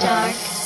Dark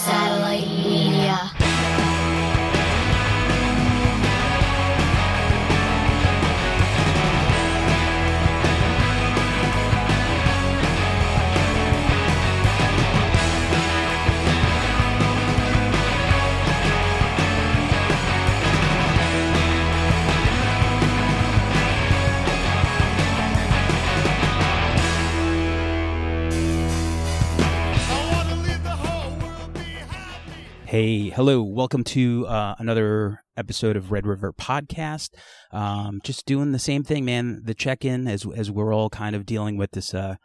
Hey, hello, welcome to uh, another episode of Red River Podcast. Um, just doing the same thing, man. The check-in as as we're all kind of dealing with this uh,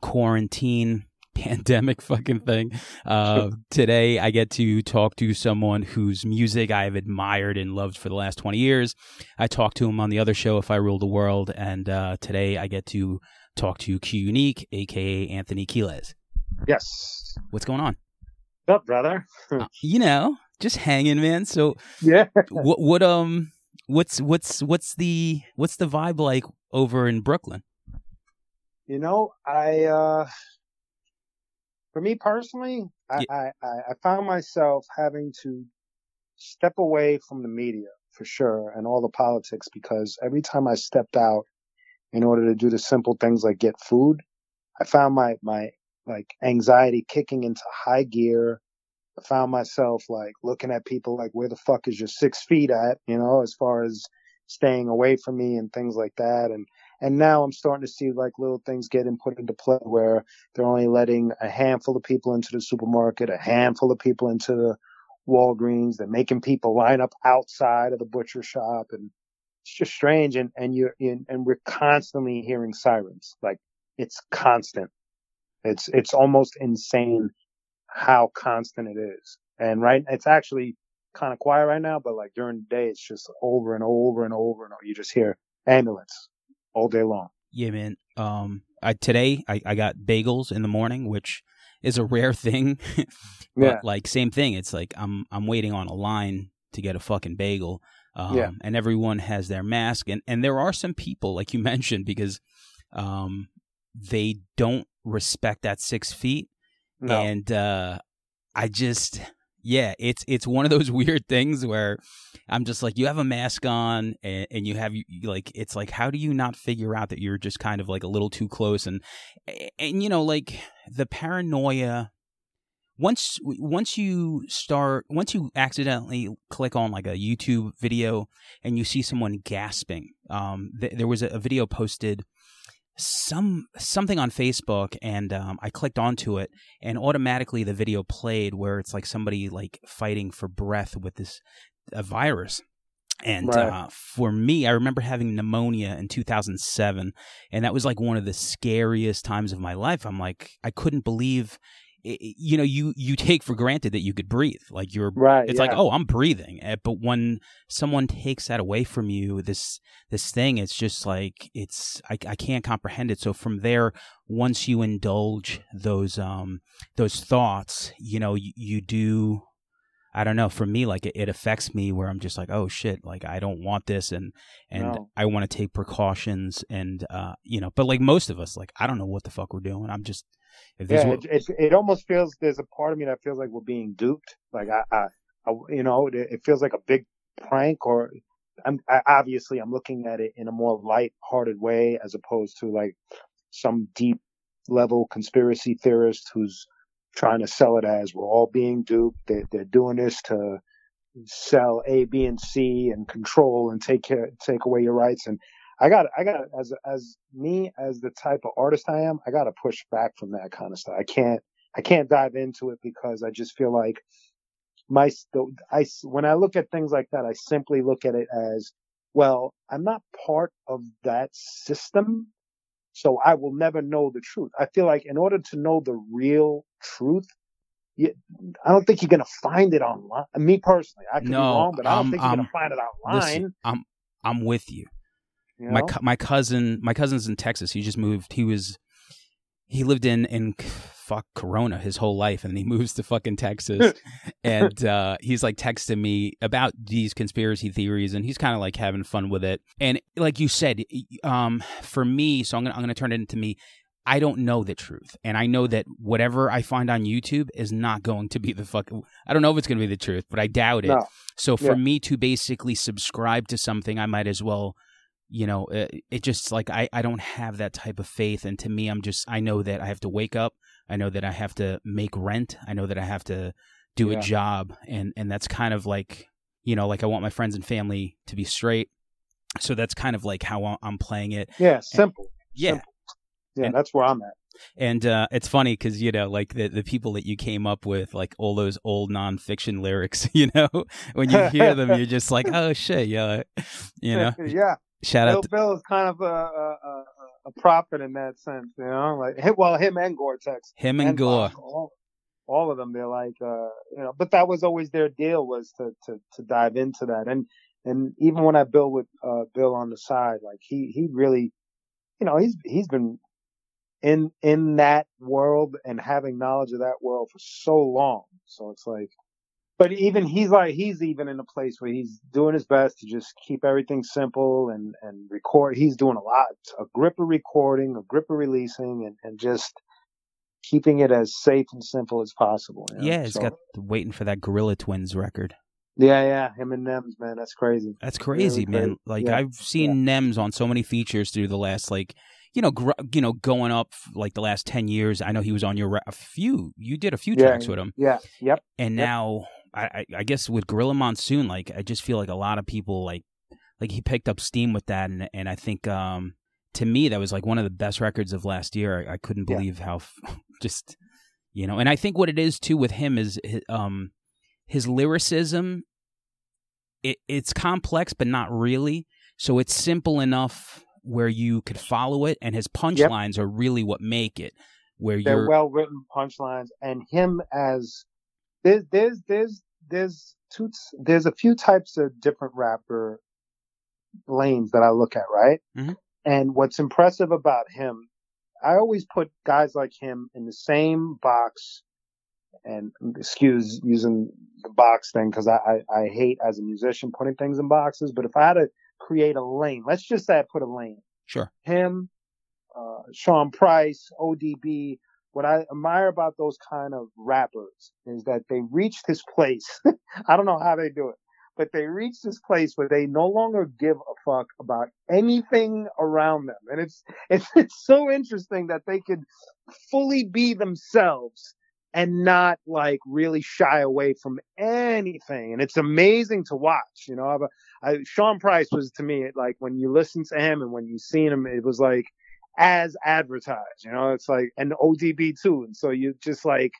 quarantine pandemic fucking thing. Uh, today, I get to talk to someone whose music I have admired and loved for the last twenty years. I talked to him on the other show, If I Rule the World, and uh, today I get to talk to Q Unique, aka Anthony Quiles. Yes. What's going on? What's up, brother? Uh, you know, just hanging, man. So, yeah. what what um what's what's what's the what's the vibe like over in Brooklyn? You know, I uh for me personally, I, Yeah. I, I, I found myself having to step away from the media for sure and all the politics because every time I stepped out in order to do the simple things like get food, I found my my like anxiety kicking into high gear. I found myself like looking at people like where the fuck is your six feet at, you know, as far as staying away from me and things like that. And and now I'm starting to see like little things getting put into play where they're only letting a handful of people into the supermarket, a handful of people into the Walgreens. They're making people line up outside of the butcher shop, and it's just strange. And and you and, and we're constantly hearing sirens. Like it's constant. It's it's almost insane how constant it is. And right, it's actually kind of quiet right now, but like during the day, it's just over and over and over and over. You just hear ambulance all day long. Yeah, man. Um, I today I, I got bagels in the morning, which is a rare thing. but Yeah. like same thing. It's like I'm I'm waiting on a line to get a fucking bagel. Um, Yeah. and everyone has their mask, and and there are some people like you mentioned because, um, they don't respect that six feet. No. and uh i just yeah it's it's one of those weird things where i'm just like you have a mask on and, and you have like it's like how do you not figure out that you're just kind of like a little too close and and you know like the paranoia once once you start once you accidentally click on like a youtube video and you see someone gasping um th- there was a, a video posted some something on Facebook and um, I clicked onto it and automatically the video played where it's like somebody like fighting for breath with this a virus. And Right. uh, for me, I remember having pneumonia in 2007, and that was like one of the scariest times of my life. I'm like, I couldn't believe, i- i- you know, you you take for granted that you could breathe, like you're right. it's yeah. like oh i'm breathing Eh, but when someone takes that away from you this this thing it's just like it's I, I can't comprehend it so from there once you indulge those um those thoughts you know you, you do i don't know for me like it, it affects me where i'm just like oh shit like i don't want this and and No. i want to take precautions and uh you know but like most of us like i don't know what the fuck we're doing i'm just yeah, were, it, it, it almost feels there's a part of me that feels like we're being duped. Like I, I, I you know, it, it feels like a big prank. Or I'm I, obviously I'm looking at it in a more light-hearted way as opposed to like some deep level conspiracy theorist who's trying to sell it as we're all being duped. They, they're doing this to sell A, B, and C and control and take care, take away your rights. And I got, I got, as, as me, as the type of artist I am, I got to push back from that kind of stuff. I can't, I can't dive into it because I just feel like my, I, when I look at things like that, I simply look at it as, well, I'm not part of that system. So I will never know the truth. I feel like in order to know the real truth, you, I don't think you're going to find it online. Me personally, I could No, be wrong, but I don't um, think you're going um, to find it online. listen, i'm i'm with you you my know? my cousin my cousin's in Texas. He just moved. He was he lived in in fuck Corona his whole life, and he moves to fucking Texas. and uh, he's like texting me about these conspiracy theories, and he's kind of like having fun with it. And like you said, um, for me, so I'm gonna I'm gonna turn it into me. I don't know the truth. And I know that whatever I find on YouTube is not going to be the fuck. I don't know if it's going to be the truth, but I doubt it. No. So for Yeah. me to basically subscribe to something, I might as well, you know, it, it just like I, I don't have that type of faith. And to me, I'm just, I know that I have to wake up. I know that I have to make rent. I know that I have to do Yeah. a job. And, and that's kind of like, you know, like I want my friends and family to be straight. So that's kind of like how I'm playing it. Yeah, simple. Yeah. Simple. Yeah, And- that's where I'm at. And uh, it's funny because you know, like the the people that you came up with, like all those old nonfiction lyrics. You know, when you hear them, you're just like, oh shit, yeah, you know. yeah. Shout Bill out, to, Bill is kind of a, a, a, a prophet in that sense, you know. Like, well, him and Gore-Tex him and Gore. Bach, all, all of them. They're like, uh, you know, but that was always their deal was to to to dive into that. And and even when I built with uh, Bill on the side, like he he really, you know, he's he's been in in that world and having knowledge of that world for so long. So it's like, but even he's like he's even in a place where he's doing his best to just keep everything simple and and record. He's doing a lot, a grip of recording, a grip of releasing, and and just keeping it as safe and simple as possible. you know? Yeah, he's So- got waiting for that Gorilla Twins record. yeah, yeah, him and Nems, man, that's crazy. That's crazy, Really man. crazy. Like Yeah. I've seen Nems on so many features through the last like. You know, gr- you know, going up like the last ten years. I know he was on your ra- a few. You did a few Yeah, tracks with him. Yeah, yep. and Yep. now I, I guess with Gorilla Monsoon, like I just feel like a lot of people like like he picked up steam with that, and and I think um to me that was like one of the best records of last year. I, I couldn't Yeah. believe how just you know, and I think what it is too with him is hi- um his lyricism. It it's complex, but not really. So it's simple enough where you could follow it, and his punchlines are really what make it. Where They're well written punchlines, and him as there's there's there's there's two there's a few types of different rapper lanes that I look at, right? Mhm. And what's impressive about him, I always put guys like him in the same box. And excuse using the box thing because I, I I hate as a musician putting things in boxes. But if I had to create a lane, let's just say I put a lane sure. him, uh, Sean Price, ODB. What I admire about those kind of rappers is that they reach this place. I don't know how they do it, but they reach this place where they no longer give a fuck about anything around them. And it's, it's, it's so interesting that they could fully be themselves and not like really shy away from anything. And it's amazing to watch, you know, I've, I, Sean Price was to me like when you listen to him and when you seen him, it was like as advertised, you know, it's like, an ODB too. And so you just like,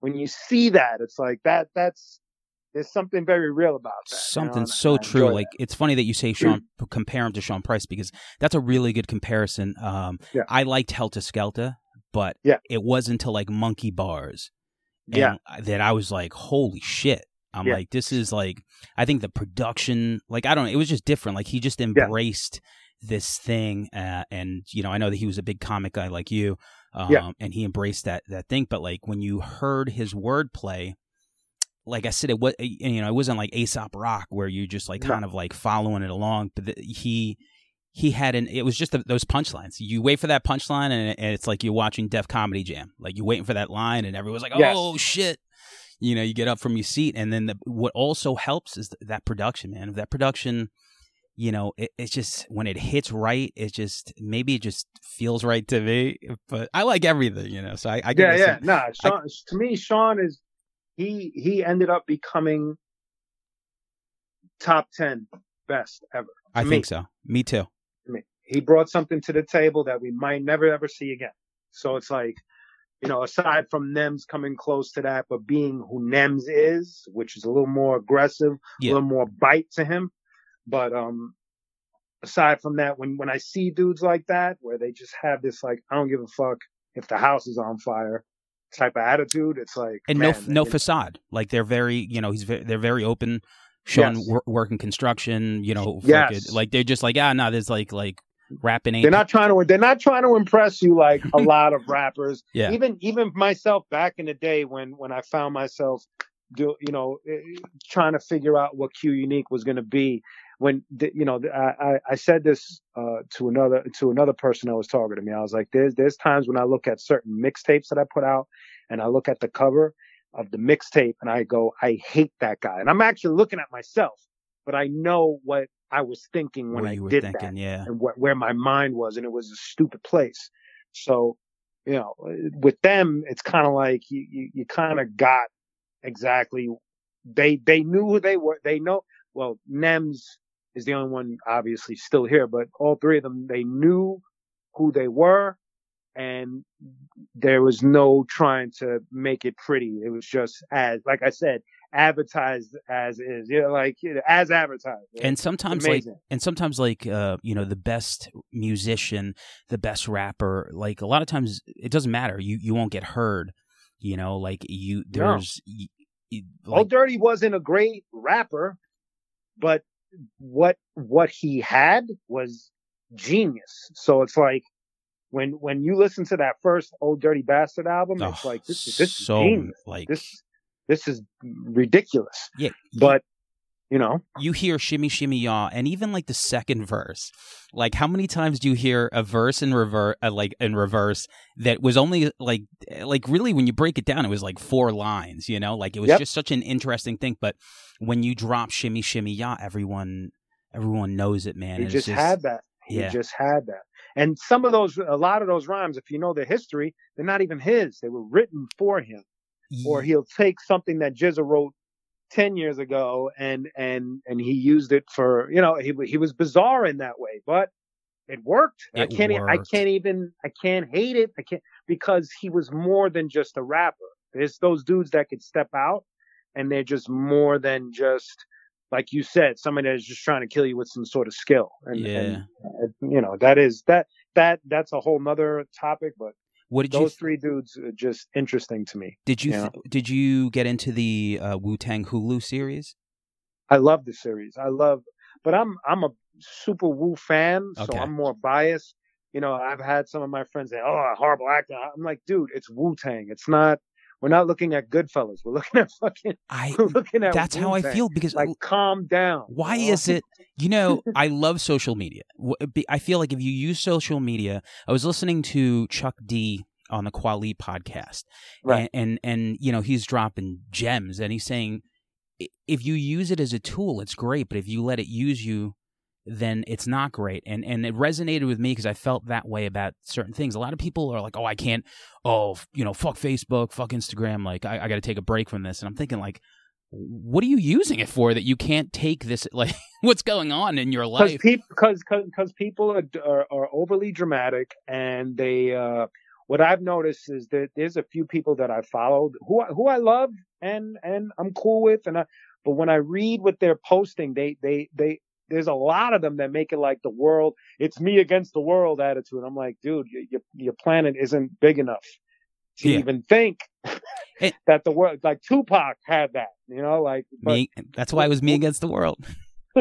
when you see that, it's like that, that's, there's something very real about that. you know, Something so true. Like that. it's funny that you say Sean compare him to Sean Price because that's a really good comparison. Um, Yeah. I liked Heltah Skeltah, but Yeah. it wasn't until like Monkey Barz, and Yeah. that I was like, holy shit. I'm Yeah. like, this is like, I think the production, like, I don't know, it was just different. Like, he just embraced this thing. Uh, and, you know, I know that he was a big comic guy like you, um, Yeah. and he embraced that, that thing. But, like, when you heard his wordplay, like I said, it was, you know, it wasn't like Aesop Rock where you just like No. kind of like following it along. But the, he, he had an, it was just the, those punchlines. You wait for that punchline and, and it's like you're watching Def Comedy Jam. Like you're waiting for that line and everyone's like, Yes. oh shit you know you get up from your seat and then the, what also helps is that production man that production you know it, it's just when it hits right it just maybe it just feels right to me but i like everything you know so i, I yeah, yeah. some- Nah, Sean, to me, Sean is he he ended up becoming top ten best ever. i me. think so me too me. He brought something to the table that we might never ever see again. So it's like, you know, aside from Nems coming close to that, but being who Nems is, which is a little more aggressive, Yeah. a little more bite to him. But um aside from that, when when I see dudes like that, where they just have this like, I don't give a fuck if the house is on fire type of attitude, it's like and man, no no they- facade like they're very you know he's ve- they're very open Showing Yes. wor- working construction you know Yes. fucking- like they're just like ah no there's like like rapping ain't They're not trying to. They're not trying to impress you like a lot of rappers. Yeah. Even even myself back in the day when when I found myself do you know eh, trying to figure out what Q Unique was going to be. When the, you know I, I said this uh, to another to another person that was talking to me. I was like, there's there's times when I look at certain mixtapes that I put out, and I look at the cover of the mixtape, and I go, I hate that guy, and I'm actually looking at myself, but I know what I was thinking when I you were did thinking, that, yeah. and wh- where my mind was, and it was a stupid place. So, you know, with them, it's kind of like you you, you kind of got exactly they they knew who they were. They know well, Nems is the only one obviously still here, but all three of them they knew who they were, and there was no trying to make it pretty. It was just as like I said, advertised as is. You know, like you know, as advertised. And sometimes like and sometimes like uh you know the best musician, the best rapper, like a lot of times it doesn't matter. You you won't get heard. You know, like you No. there's y- y- Old like, Dirty wasn't a great rapper, but what what he had was genius. So it's like when when you listen to that first Old Dirty Bastard album, it's oh, like this is this is so genius. like This this is ridiculous. yeah, But you know, you hear Shimmy Shimmy Ya and even like the second verse like how many times do you hear a verse in reverse uh, like in reverse that was only like like really when you break it down it was like four lines you know like it was Yep. just such an interesting thing but when you drop Shimmy Shimmy Ya everyone everyone knows it man he just it's had that. He yeah. just had that. And some of those, a lot of those rhymes, if you know the history, they're not even his. They were written for him. or he'll take something that GZA wrote 10 years ago and and and he used it for you know he he was bizarre in that way but it worked i can't e- i worked. can't even i can't hate it i can't because he was more than just a rapper there's those dudes that could step out and they're just more than just like you said somebody that's just trying to kill you with some sort of skill and, Yeah. and uh, you know that is that that that's a whole nother topic but what did you those three dudes are just interesting to me did you yeah. th- did you get into the uh, wu-tang hulu series I love the series. I love, but I'm I'm a super Wu fan, so I'm more biased. You know, I've had some of my friends say, "Oh, horrible actor." I'm like, dude, it's Wu Tang. It's not. We're not looking at Goodfellas. We're looking at fucking. i We're looking at. that's how i feel because Like, calm down. why you know? is it you know i love social media i feel like if you use social media i was listening to chuck d on the quali podcast Right. and, and and you know he's dropping gems and he's saying if you use it as a tool it's great but if you let it use you then it's not great. And and it resonated with me because i felt that way about certain things. A lot of people are like oh i can't oh you know fuck facebook fuck instagram like i, I got to take a break from this. And i'm thinking like what are you using it for that you can't take this like what's going on in your life? because because people are, are are overly dramatic and they uh what I've noticed is that there's a few people that I followed who I, who I love and and I'm cool with and I, but when I read what they're posting they they they there's a lot of them that make it like the world it's me against the world attitude. I'm like dude your your, your planet isn't big enough to Yeah. even think It- that the world like Tupac had that you know like but me that's why it was me against the world.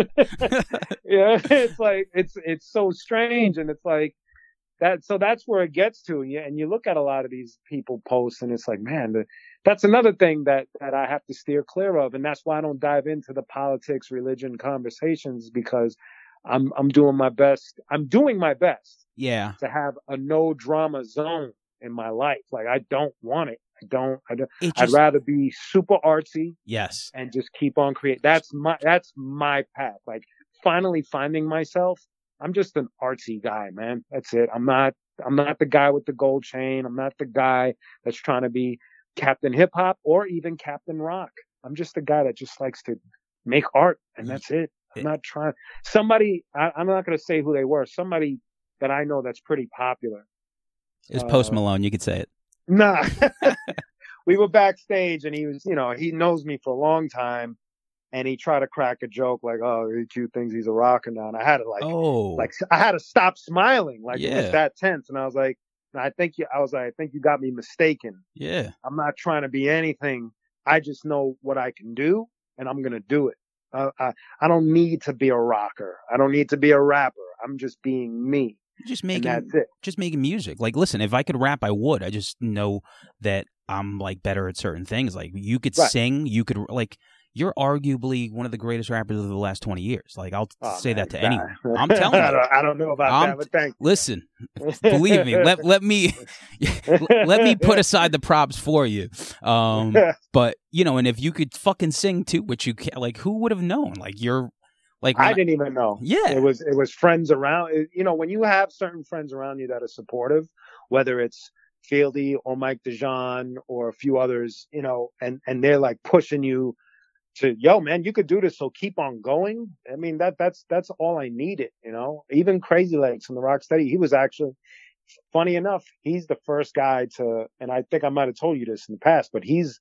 Yeah, it's like it's it's so strange, and it's like that. So that's where it gets to, and you, and you look at a lot of these people posts, and it's like, man, the, that's another thing that that I have to steer clear of, and that's why I don't dive into the politics, religion conversations because I'm I'm doing my best. I'm doing my best yeah to have a no drama zone in my life. Like I don't want it. I don't. I don't. it I'd rather be super artsy yes and just keep on creating. That's my that's my path. Like finally finding myself. I'm just an artsy guy, man. That's it. I'm not I'm not the guy with the gold chain. I'm not the guy that's trying to be Captain Hip Hop or even Captain Rock. I'm just the guy that just likes to make art and that's it. I'm not trying somebody I, I'm not gonna say who they were, somebody that I know that's pretty popular. it was post uh, malone you could say it Nah. we were backstage and he was, you know, he knows me for a long time and he tried to crack a joke like, oh, he Q thinks he's a rocker now. And I had to like, oh like, I had to stop smiling. Like it was that tense. And I was like, I think you, I was like, I think you got me mistaken. yeah I'm not trying to be anything. I just know what I can do and I'm going to do it. Uh, I, I don't need to be a rocker. I don't need to be a rapper. I'm just being me. just making that's it. just making music. Like, listen, if I could rap, I would. I just know that I'm like better at certain things. Like, you could Right. sing, you could like, you're arguably one of the greatest rappers of the last 20 years. Like, I'll Oh, say man, that to anyone. I'm telling I you. don't, I don't know about I'm- that, but thank Listen, believe me. Let let me let me put aside the props for you. Um, but you know, and if you could fucking sing too, which you can, like, who would have known? Like, you're like, I didn't even know. yeah, It was it was friends around. it- You know, when you have certain friends around you that are supportive, whether it's Fieldy or Mike DeJean or a few others, you know, and and they're like pushing you to, yo, man, you could do this, so keep on going. I mean, that that's that's all I needed, you know. Even Crazy Legs from the rock Rocksteady, he was actually funny enough. He's the first guy to, and I think I might have told you this in the past, but he's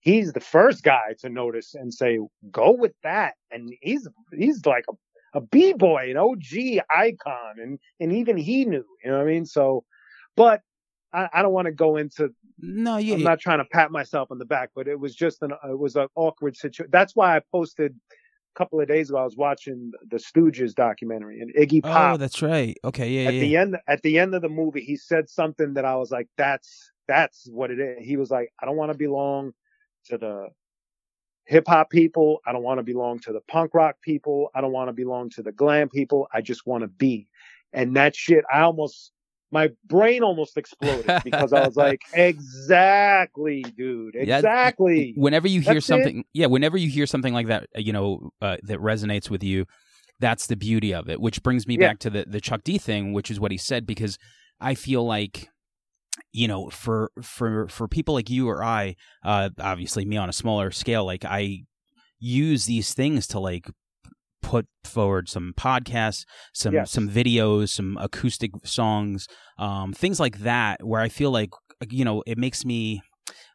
he's the first guy to notice and say, go with that. And he's, he's like a, a B-boy, an OG icon. And, and even he knew, you know what I mean? So, but I, I don't want to go into, no, yeah, I'm not trying to pat myself on the back, but it was just an, it was an awkward situation. That's why I posted a couple of days ago. I was watching the Stooges documentary and Iggy oh, Pop. oh, that's right. Okay, yeah, at yeah. the end at the end of the movie he said something that I was like that's that's what it is. He was like I don't want to belong to the hip hop people. I don't want to belong to the punk rock people. I don't want to belong to the glam people. I just want to be. And that shit I almost my brain almost exploded because I was like exactly dude. Yeah, Exactly. whenever you hear That's it. something yeah whenever you hear something like that you know uh, that resonates with you that's the beauty of it which brings me Yeah. back to the the chuck d thing which is what he said because i feel like you know for for for people like you or i uh obviously me on a smaller scale like i use these things to like put forward some podcasts some Yes. some videos some acoustic songs um things like that where i feel like you know it makes me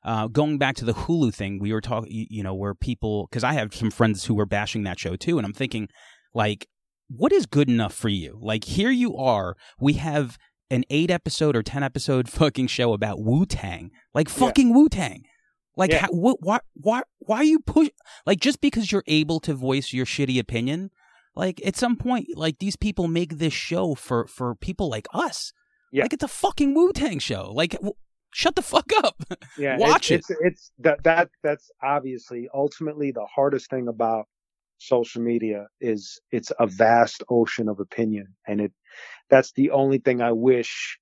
uh, going back to the Hulu thing, we were talking, you know, where people, because I have some friends who were bashing that show too, and I'm thinking, like, what is good enough for you? Like, here you are, we have an eight episode or 10 episode fucking show about Wu Tang, like Yeah. fucking Wu Tang. Like, Yeah. how, what, why, why, why are you push? Like, just because you're able to voice your shitty opinion, like, at some point, like, these people make this show for for people like us. Yeah. Like, it's a fucking Wu Tang show. Like, w- shut the fuck up. yeah, watch it's, It's, it's that that that's obviously ultimately the hardest thing about social media is it's a vast ocean of opinion, and it that's the only thing I wish.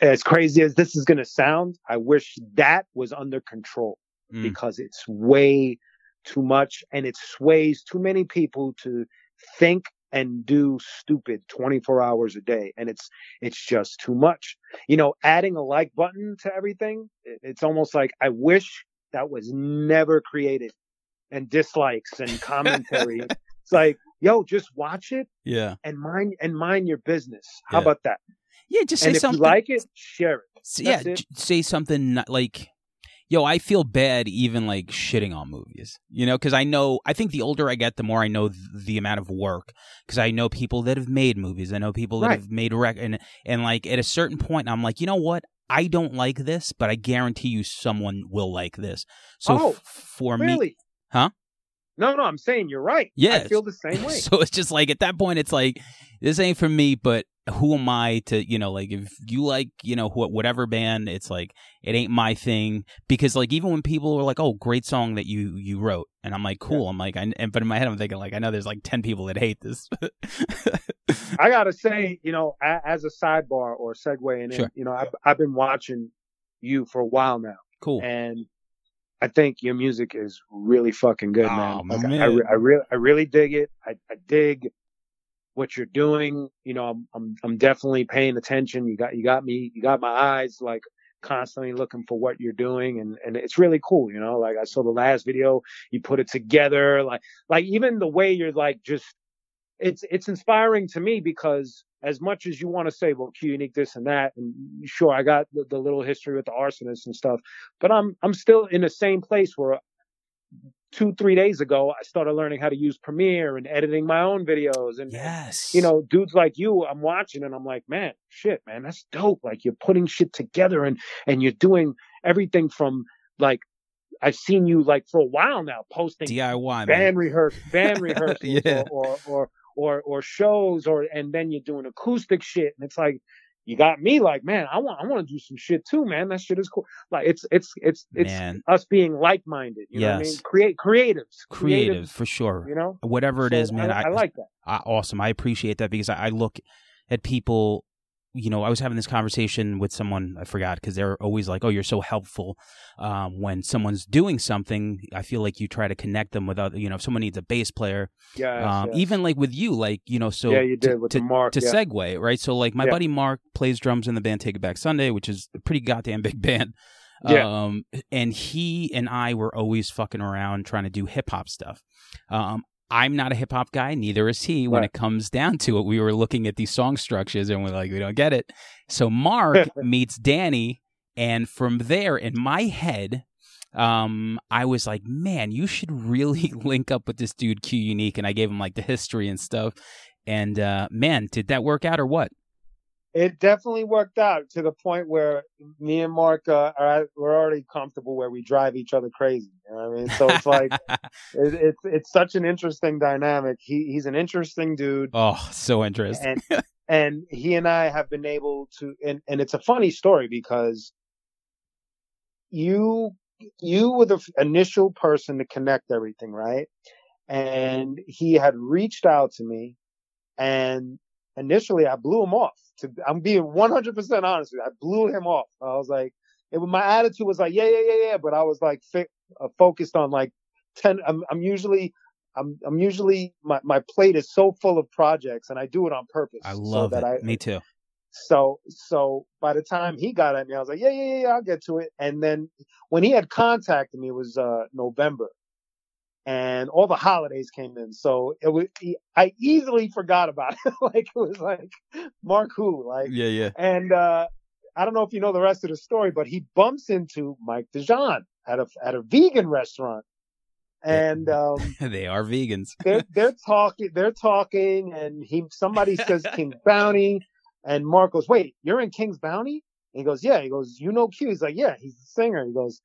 As crazy as this is going to sound, I wish that was under control Mm. because it's way too much and it sways too many people to think and do stupid 24 hours a day and it's it's just too much you know adding a like button to everything, it's almost like i wish that was never created and dislikes and commentary it's like yo just watch it Yeah. and mind and mind your business how Yeah. about that Yeah, just say and if something. you like it share it S- yeah, it. say something not, like, yo, I feel bad even like shitting on movies, you know, because I know, I think the older I get, the more I know th- the amount of work, because I know people that have made movies, I know people that Right. have made rec, and and like at a certain point, I'm like, you know what, I don't like this, but I guarantee you, someone will like this. So Oh, f- for me, Huh? no no i'm saying you're right Yeah, i feel the same way So it's just like at that point, it's like this ain't for me. But who am I to you know like if you like you know wh- whatever band, it's like it ain't my thing because like even when people are like, oh, great song that you you wrote, and I'm like, cool. I'm like, I, and but in my head, I'm thinking like, I know there's like ten people that hate this. I gotta say, you know, a, as a sidebar or segue, and Sure. you know, I've, I've been watching you for a while now, cool. and I think your music is really fucking good, man. Like, I, man. I, re- I really, I really dig it. I, I dig what you're doing. You know, I'm, I'm, I'm definitely paying attention. You got, you got me, you got my eyes like constantly looking for what you're doing, and and it's really cool. You know, like I saw the last video, you put it together, like, like even the way you're like just it's it's inspiring to me because as much as you want to say, well, Q unique this and that, and sure, I got the, the little history with the arsonist and stuff, but I'm I'm still in the same place where two three days ago I started learning how to use Premiere and editing my own videos and yes, you know dudes like you I'm watching and I'm like man shit man that's dope like you're putting shit together and and you're doing everything from like I've seen you like for a while now posting DIY man. band rehearse band rehearsals Yeah. or, or or or or shows or and then you're doing acoustic shit and it's like you got me like, man, I want I want to do some shit too, man. That shit is cool. Like it's it's it's it's Man. us being like minded. You know what I mean? Create creatives. creative for sure. You know? Whatever it So is, man. I, I like that. I, awesome. I appreciate that because I, I look at people. You know, I was having this conversation with someone I forgot because they're always like, "Oh, you're so helpful." Um, when someone's doing something, I feel like you try to connect them with other. You know, if someone needs a bass player, Yeah. um, even like with you, like you know, so yeah, you to- did with to, mark. to yeah. segue, right? So like my Yeah. buddy Mark plays drums in the band Taking Back Sunday, which is a pretty goddamn big band. Yeah. Um, and he and I were always fucking around trying to do hip hop stuff. Um, I'm not a hip hop guy, neither is he. When Right. it comes down to it, we were looking at these song structures and we're like, we don't get it. So Mark meets Danny, and from there, in my head, um, I was like, man, you should really link up with this dude Q Unique, and I gave him like the history and stuff. And uh, man, did that work out or what? It definitely worked out to the point where me and Mark uh, are we're already comfortable where we drive each other crazy. You know what I mean? So it's like it, it's it's such an interesting dynamic. He he's an interesting dude. oh, so interesting. and and he and I have been able to and and it's a funny story because you you were the initial person to connect everything, right? And he had reached out to me and initially I blew him off. To I'm being 100% honest with you. I blew him off. I was like it my attitude was like yeah yeah yeah yeah, but I was like fi- uh, focused on like 10 I'm I'm usually I'm I'm usually my my plate is so full of projects and I do it on purpose. I so love that it. I, Me too. so so by the time he got at me, I was like, yeah, yeah, yeah, yeah, I'll get to it. And then when he had contacted me, it was uh November, and all the holidays came in, so it was I easily forgot about it. like it was like Mark who like, Yeah, yeah. and uh I don't know if you know the rest of the story, but he bumps into Mike DeJean at a at a vegan restaurant, and um they are vegans. they're they're talking they're talking and he somebody says King's Bounty and Mark goes, Wait, you're in King's Bounty? And he goes, Yeah. He goes, You know Q? He's like, Yeah, he's a singer. He goes,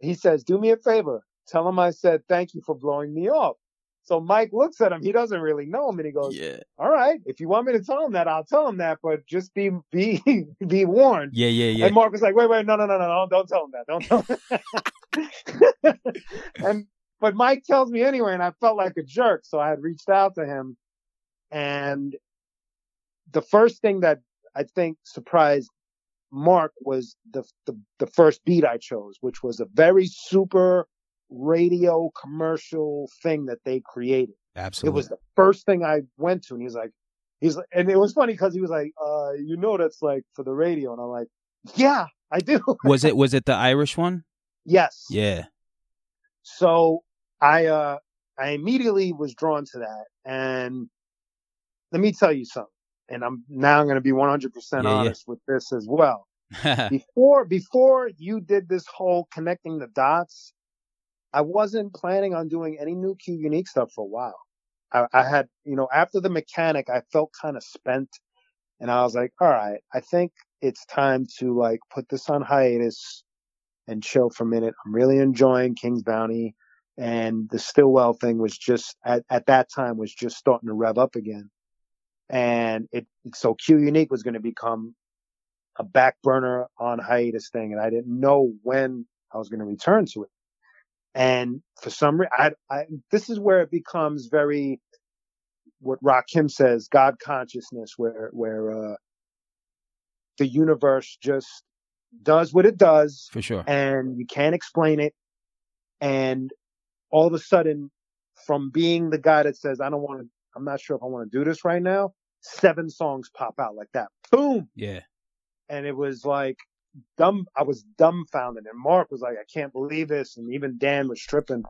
he says, Do me a favor. Tell him I said thank you for blowing me off. So Mike looks at him, he doesn't really know him, and he goes, Yeah. All right, if you want me to tell him that, I'll tell him that, but just be be be warned. Yeah, yeah, yeah. And Mark was like, wait, wait, no, no, no, no, no, don't tell him that. Don't tell him. and but Mike tells me anyway, and I felt like a jerk, so I had reached out to him. And the first thing that I think surprised Mark was the the, the first beat I chose, which was a very super radio commercial thing that they created. Absolutely. It was the first thing I went to, and he was like, he's like, and it was funny because he was like, uh, you know, that's like for the radio, and I'm like, yeah, I do. was it was it the Irish one? yes. Yeah. So I, uh, I immediately was drawn to that, and let me tell you something. And I'm now I'm going to be 100% Yeah, yeah. honest with this as well. Before before you did this whole connecting the dots, I wasn't planning on doing any new Q unique stuff for a while. I, I had, you know, after the mechanic, I felt kind of spent and I was like, all right, I think it's time to like put this on hiatus and chill for a minute. I'm really enjoying King's Bounty and the Stillwell thing was just at, at that time was just starting to rev up again. And it, so Q unique was going to become a back burner on hiatus thing. And I didn't know when I was going to return to it. And for some reason, I, I, this is where it becomes very, what Rakim says, God consciousness, where, where, uh, the universe just does what it does For sure. and you can't explain it. And all of a sudden, from being the guy that says, I don't want to, I'm not sure if I want to do this right now, seven songs pop out like that. Boom. Yeah. And it was like, dumb, I was dumbfounded. And Mark was like, I can't believe this. And even Dan was tripping.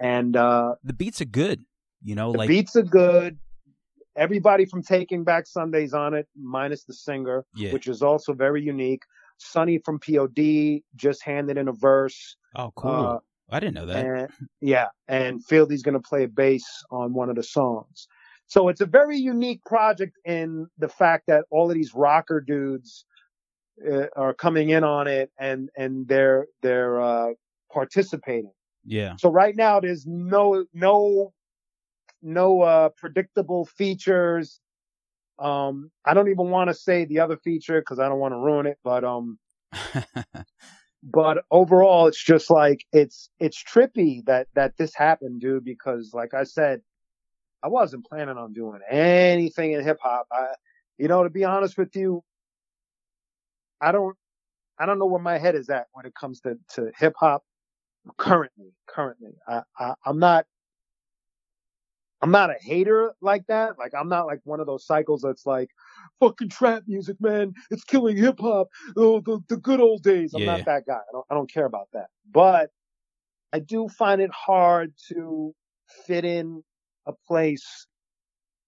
And, uh, The beats are good. You know, the like beats are good. Everybody from Taking Back Sundays on it, minus the singer, yeah. which is also very unique. Sonny from POD just handed in a verse. oh, cool. Uh, I didn't know that. and yeah, and Fieldy's going to play bass on one of the songs. So it's a very unique project in the fact that all of these rocker dudes uh, are coming in on it and and they're they're uh, participating. yeah. So right now there's no no no uh, predictable features. Um, I don't even want to say the other feature because I don't want to ruin it, but um, but overall, it's just like it's it's trippy that that this happened, dude. Because like I said, I wasn't planning on doing anything in hip hop. I, you know, to be honest with you, I don't I don't know where my head is at when it comes to to hip hop currently. Currently, I, I I'm not I'm not a hater like that. Like I'm not like one of those cycles that's like fucking trap music, man. It's killing hip hop. Oh, the, the good old days. I'm Yeah. not that guy. I don't I don't care about that. But I do find it hard to fit in a place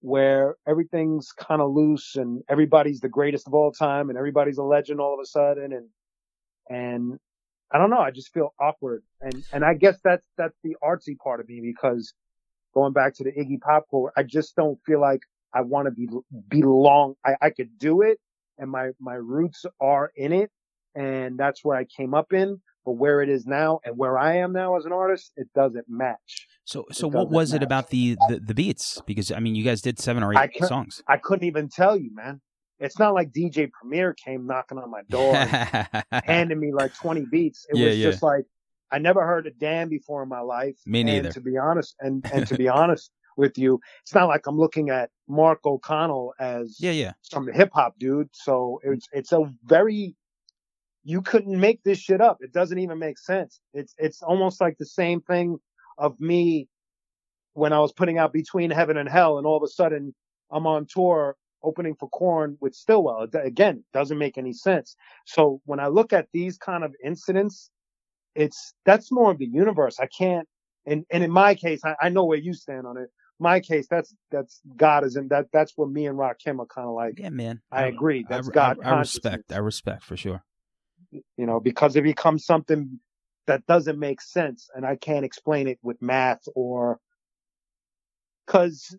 where everything's kind of loose and everybody's the greatest of all time and everybody's a legend all of a sudden and and I don't know. I just feel awkward and and I guess that's that's the artsy part of me because going back to the Iggy Pop quote, I just don't feel like I want to be belong. I, I could do it, and my my roots are in it, and that's where I came up in. But where it is now and where I am now as an artist, it doesn't match. So so what was it about the, the the beats? Because I mean, you guys did seven or eight can't- songs. I couldn't even tell you, man. It's not like DJ Premier came knocking on my door handing me like 20 beats. It Yeah, was yeah. just like I never heard a damn before in my life. Me And neither. to be honest, and and to be honest with you, it's not like I'm looking at Mark O'Connell as yeah, yeah. some hip hop dude. So mm. it's it's a very you couldn't make this shit up. It doesn't even make sense. It's it's almost like the same thing of me when I was putting out Between Heaven and Hell, and all of a sudden I'm on tour opening for Korn with Stillwell. Again, doesn't make any sense. So when I look at these kind of incidents, it's that's more of the universe. I can't. And and in my case, I, I know where you stand on it. My case, that's that's God is in that. That's where me and Rakim are kind of like. Yeah, man. I agree. That's I, God I, I respect. I respect for sure. you know, because it becomes something that doesn't make sense and I can't explain it with math or cause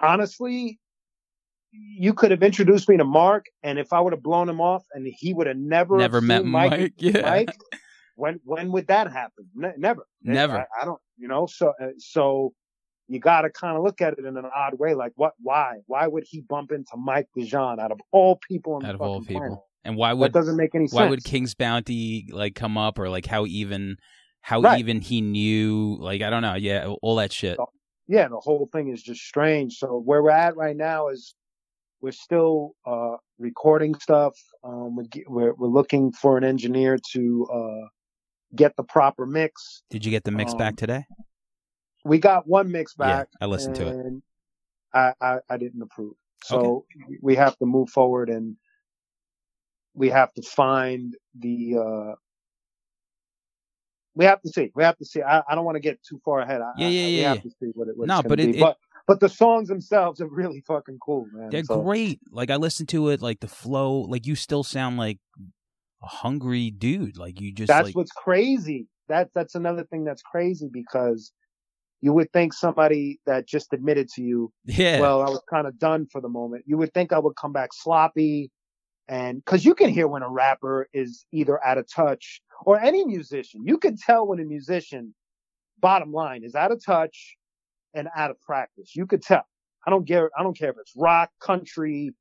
honestly, you could have introduced me to Mark and if I would have blown him off and he would have never, Never met seen Mike. Yeah. Mike, when, when would that happen? Ne- never, Never. I, I don't, you know, so, uh, so you got to kind of look at it in an odd way. Like what, why, why would he bump into Mike DeJean out of all people on Out the of all people. planet? And why would that doesn't make any sense. why would King's Bounty like come up or like how even how Right. even he knew like I don't know. Yeah, all that shit. yeah, the whole thing is just strange. So where we're at right now is we're still uh, recording stuff. Um, we get- we're we're looking for an engineer to uh, get the proper mix. Did you get the mix Um, back today? We got one mix Yeah, back. I listened to it. and I, I I didn't approve. So we have to move forward and we have to find the. Uh, we have to see. We have to see. I, I don't want to get too far ahead. I, Yeah, I- yeah, We yeah, have yeah. to see what it. What No, but it- be. it- but but the songs themselves are really fucking cool, man. They're So- great. Like I listened to it, like the flow, like you still sound like a hungry dude. Like you just That's like what's crazy. That that's another thing that's crazy because you would think somebody that just admitted to you, yeah. well, I was kind of done for the moment. You would think I would come back sloppy, and because you can hear when a rapper is either out of touch or any musician, you can tell when a musician, bottom line, is out of touch and out of practice. You could tell. I don't care. I don't care if it's rock, country,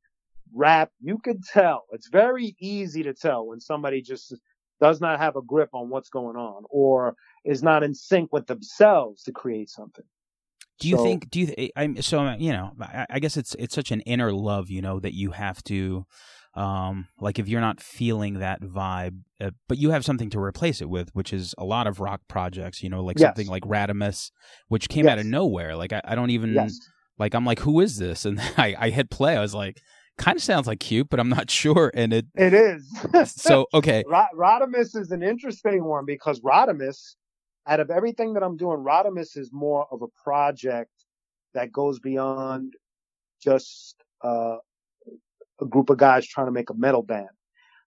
rap. You could tell. It's very easy to tell when somebody just does not have a grip on what's going on or is not in sync with themselves to create something. do you so- think? Do you? I'm so you know. I, I guess it's it's such an inner love, you know, that you have to. Um, like if you're not feeling that vibe, uh, but you have something to replace it with, which is a lot of rock projects, you know, like Yes. something like Rodimus, which came out of nowhere. Like I, I don't even Yes. like I'm like, who is this? And I, I hit play. I was like, kind of sounds like Q, but I'm not sure. And it It is. so okay, Ro- Rodimus is an interesting one because Rodimus, out of everything that I'm doing, Rodimus is more of a project that goes beyond just uh, a group of guys trying to make a metal band.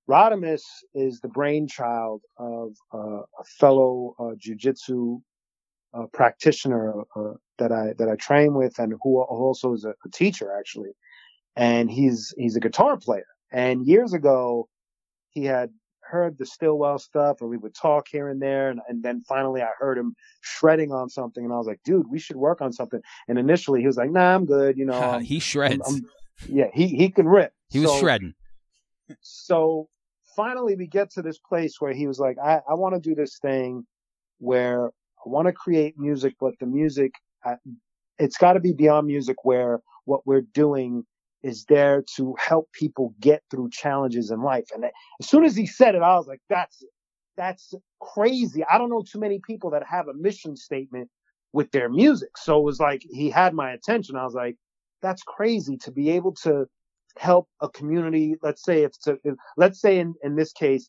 Rodimus is the brainchild of uh, a fellow uh, jujitsu uh, practitioner uh, that I that I train with, and who also is a, a teacher actually. And he's he's a guitar player. And years ago, he had heard the Stillwell stuff, and we would talk here and there. And, and then finally, I heard him shredding on something, and I was like, "Dude, we should work on something." And initially, he was like, "Nah, I'm good," you know. I'm- he shreds. I'm- Yeah, he he can rip. He was So- shredding. so finally we get to this place where he was like i, I want to do this thing where i want to create music but the music I, it's got to be beyond music where what we're doing is there to help people get through challenges in life and as soon as he said it i was like that's that's crazy i don't know too many people that have a mission statement with their music so it was like he had my attention i was like that's crazy to be able to help a community. Let's say it's a, let's say in, in this case,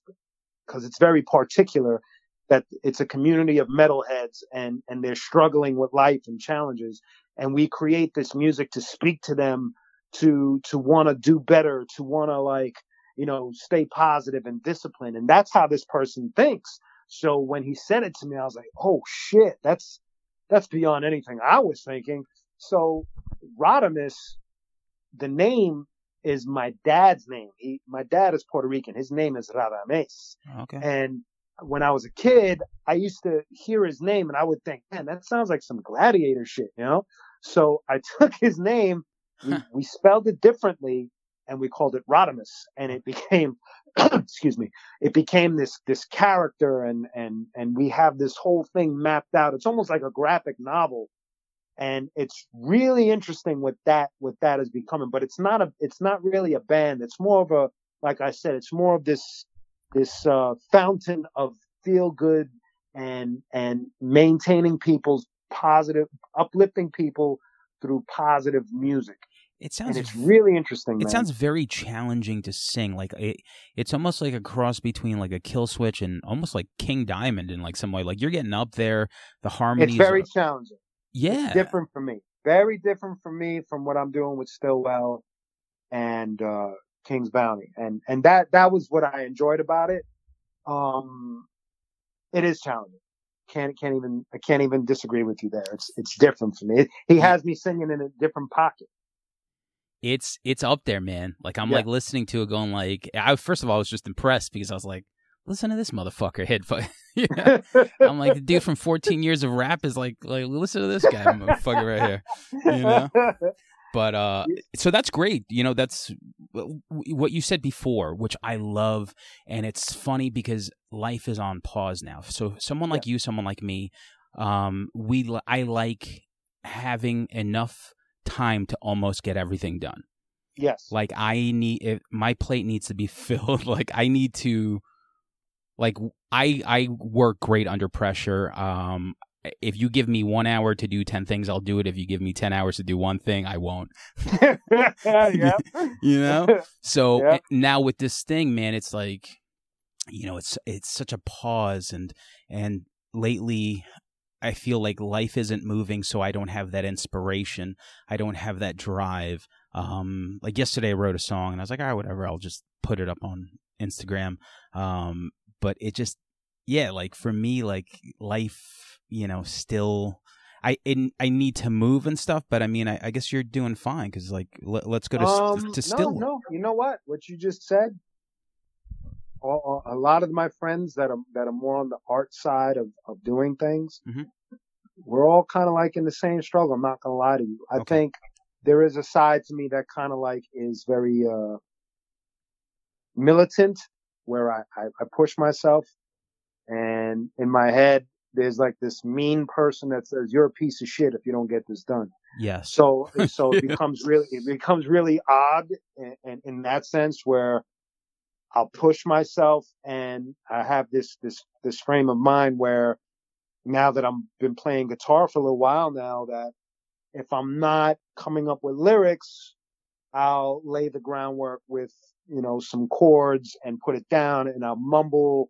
because it's very particular, that it's a community of metalheads and, and they're struggling with life and challenges. And we create this music to speak to them, to, to want to do better, to want to like, you know, stay positive and disciplined. And that's how this person thinks. So when he said it to me, I was like, oh shit, that's, that's beyond anything I was thinking. So Rodimus, the name is my dad's name. He, my dad is Puerto Rican. His name is Radames. Okay. And when I was a kid, I used to hear his name and I would think, man, that sounds like some gladiator shit, you know? So I took his name, we, we spelled it differently and we called it Rodimus and it became, excuse me, it became this, this character and, and, and we have this whole thing mapped out. It's almost like a graphic novel and it's really interesting what that what that is becoming but it's not a it's not really a band it's more of a like i said it's more of this this uh fountain of feel good and and maintaining people's positive uplifting people through positive music It and sounds it's really interesting It man. sounds very challenging to sing. Like it, it's almost like a cross between like a Killswitch and almost like King Diamond in like some way. Like you're getting up there, the harmonies. it's very are- challenging yeah. It's different for me. Very different for me from what I'm doing with Stillwell and uh King's Bounty. And and that that was what I enjoyed about it. Um it is challenging. Can't can't even I can't even disagree with you there. It's it's different for me. He has me singing in a different pocket. It's it's up there, man. Like I'm Yeah. like listening to it, going like, I first of all I was just impressed because I was like, listen to this motherfucker hit. you know? I'm like the dude from 14 years of rap is like like listen to this guy motherfucker right here. You know? But uh so that's great. You know, that's what you said before, which I love and it's funny because life is on pause now. So someone like you, someone like me, um we I like having enough time to almost get everything done. yes. Like I need it, my plate needs to be filled. Like I need to like I I work great under pressure. Um if you give me 1 hour to do 10 things, I'll do it. If you give me 10 hours to do one thing, I won't. yeah. You know? So eh, now with this thing, man, it's like you know, it's it's such a pause and and lately I feel like life isn't moving so I don't have that inspiration. I don't have that drive. Um like yesterday I wrote a song and I was like, "All right, whatever, I'll just put it up on Instagram." Um but it just yeah, like for me like life, you know, still I in, I need to move and stuff, but I mean, I, I guess you're doing fine because like let, us go to Um, to still. No, no. You know what? What you just said. A, lot of my friends that are that are more on the art side of of doing things, Mhm. we're all kind of like in the same struggle. I'm not gonna lie to you. I Okay. think there is a side to me that kind of like is very uh militant, where I, I I push myself, and in my head there's like this mean person that says you're a piece of shit if you don't get this done. Yes. So so it becomes really it becomes really odd in, in that sense where I'll push myself and I have this this this frame of mind where now that I'm been playing guitar for a little while now that if I'm not coming up with lyrics, I'll lay the groundwork with, you know, some chords and put it down and I'll mumble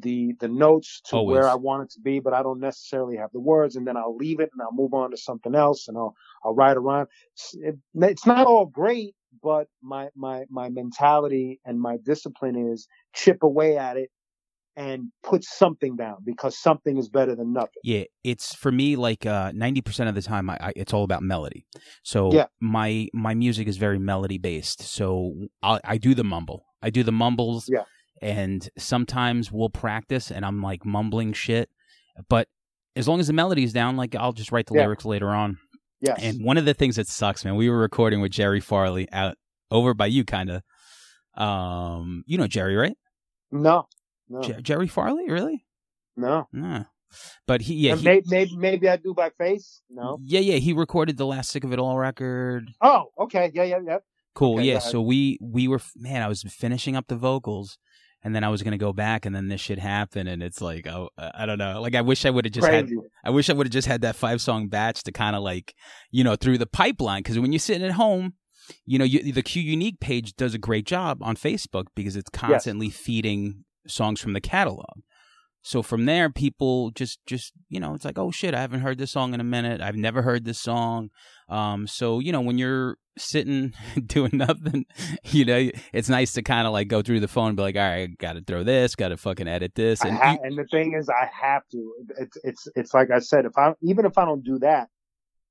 the the notes to Always. where I want it to be, but I don't necessarily have the words and then I'll leave it and I'll move on to something else and I'll I'll write around. It's, it, it's not all great, but my my my mentality and my discipline is chip away at it and put something down because something is better than nothing. Yeah, it's for me like uh, ninety percent of the time. I, I it's all about melody. So Yeah. my my music is very melody based. So I, I do the mumble. I do the mumbles. Yeah. And sometimes we'll practice, and I'm like mumbling shit. But as long as the melody is down, like I'll just write the Yeah. lyrics later on. Yes. And one of the things that sucks, man, we were recording with Jerry Farley out over by you, kind of. Um, you know Jerry, right? no. No. Jer- Jerry Farley, really? no. No. But he, yeah, he, maybe, maybe maybe I do by face. No. yeah, yeah, he recorded the last Sick of It All record. Oh, okay. Yeah, yeah, yeah. Cool, Okay, yeah. So we we were man, I was finishing up the vocals, and then I was gonna go back, and then this shit happened, and it's like, oh, I don't know. Like I wish I would have just had I wish I would have just had that five song batch to kind of like, you know, through the pipeline. Because when you're sitting at home, you know, you, the Q Unique page does a great job on Facebook because it's constantly feeding songs from the catalog. So from there, people just, just you know, it's like, oh shit, I haven't heard this song in a minute. I've never heard this song. Um, so you know, when you're sitting doing nothing, you know, it's nice to kind of like go through the phone and be like, all right, got to throw this, got to fucking edit this, and ha- and the thing is, I have to. It's it's it's like I said. If I even if I don't do that,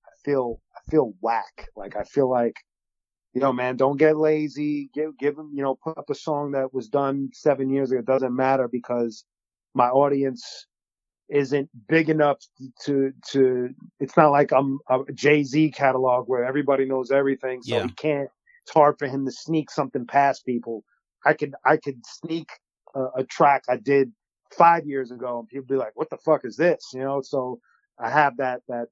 I feel I feel whack. Like I feel like, you know, man, don't get lazy. Give give them, you know, put up a song that was done seven years ago. It doesn't matter because my audience isn't big enough to to. It's not like I'm a Jay Z catalog where everybody knows everything, so Yeah. he can't. It's hard for him to sneak something past people. I could I could sneak a, a track I did five years ago, and people be like, "What the fuck is this?" You know. So I have that that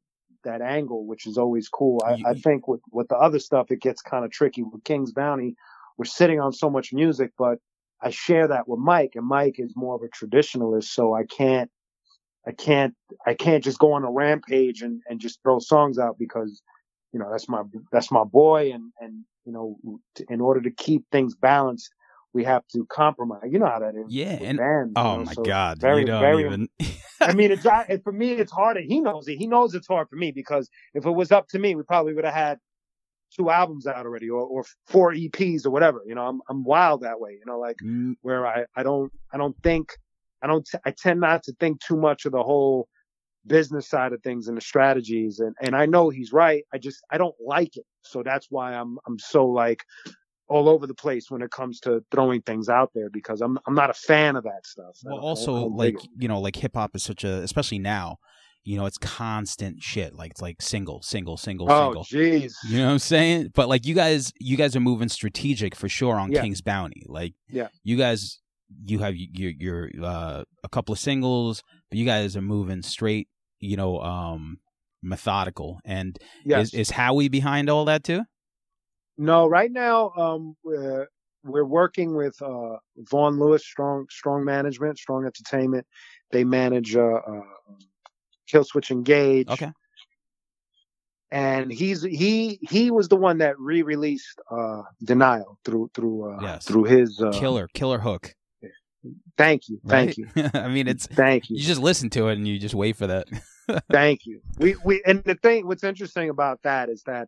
that angle, which is always cool. I, I think with with the other stuff, it gets kind of tricky. With King's Bounty, we're sitting on so much music, but I share that with Mike, and Mike is more of a traditionalist, so I can't. I can't I can't just go on a rampage and, and just throw songs out because you know that's my that's my boy and and you know t- in order to keep things balanced we have to compromise. You know how that is yeah, and bands, you oh know, my so god, very you don't very even. I mean it, it for me it's hard and he knows it. He knows it's hard for me because if it was up to me we probably would have had two albums out already or, or four EPs or whatever you know? I'm I'm wild that way you know? Like Mm, where I, I don't I don't think I don't t- I tend not to think too much of the whole business side of things and the strategies and and I know he's right. I just I don't like it. So that's why I'm I'm so like all over the place when it comes to throwing things out there because I'm I'm not a fan of that stuff. Well, also like you know, like hip hop is such a, especially now, you know, it's constant shit. Like it's like single, single, single, oh single. jeez You know what I'm saying? But like you guys, you guys are moving strategic for sure on Yeah. King's Bounty. Like, Yeah. you guys, you have your your uh, a couple of singles, but you guys are moving straight. You know, um, methodical. And yes is is Howie behind all that too? No right now um we're, we're working with uh Vaughn Lewis strong strong management strong entertainment they manage uh, uh Killswitch Engage Okay. and he's he he was the one that re-released uh denial through through uh Yes. through his uh Killer, killer hook. thank you thank right? you I mean, it's thank you you just listen to it and you just wait for that. thank you we we and the thing what's interesting about that is that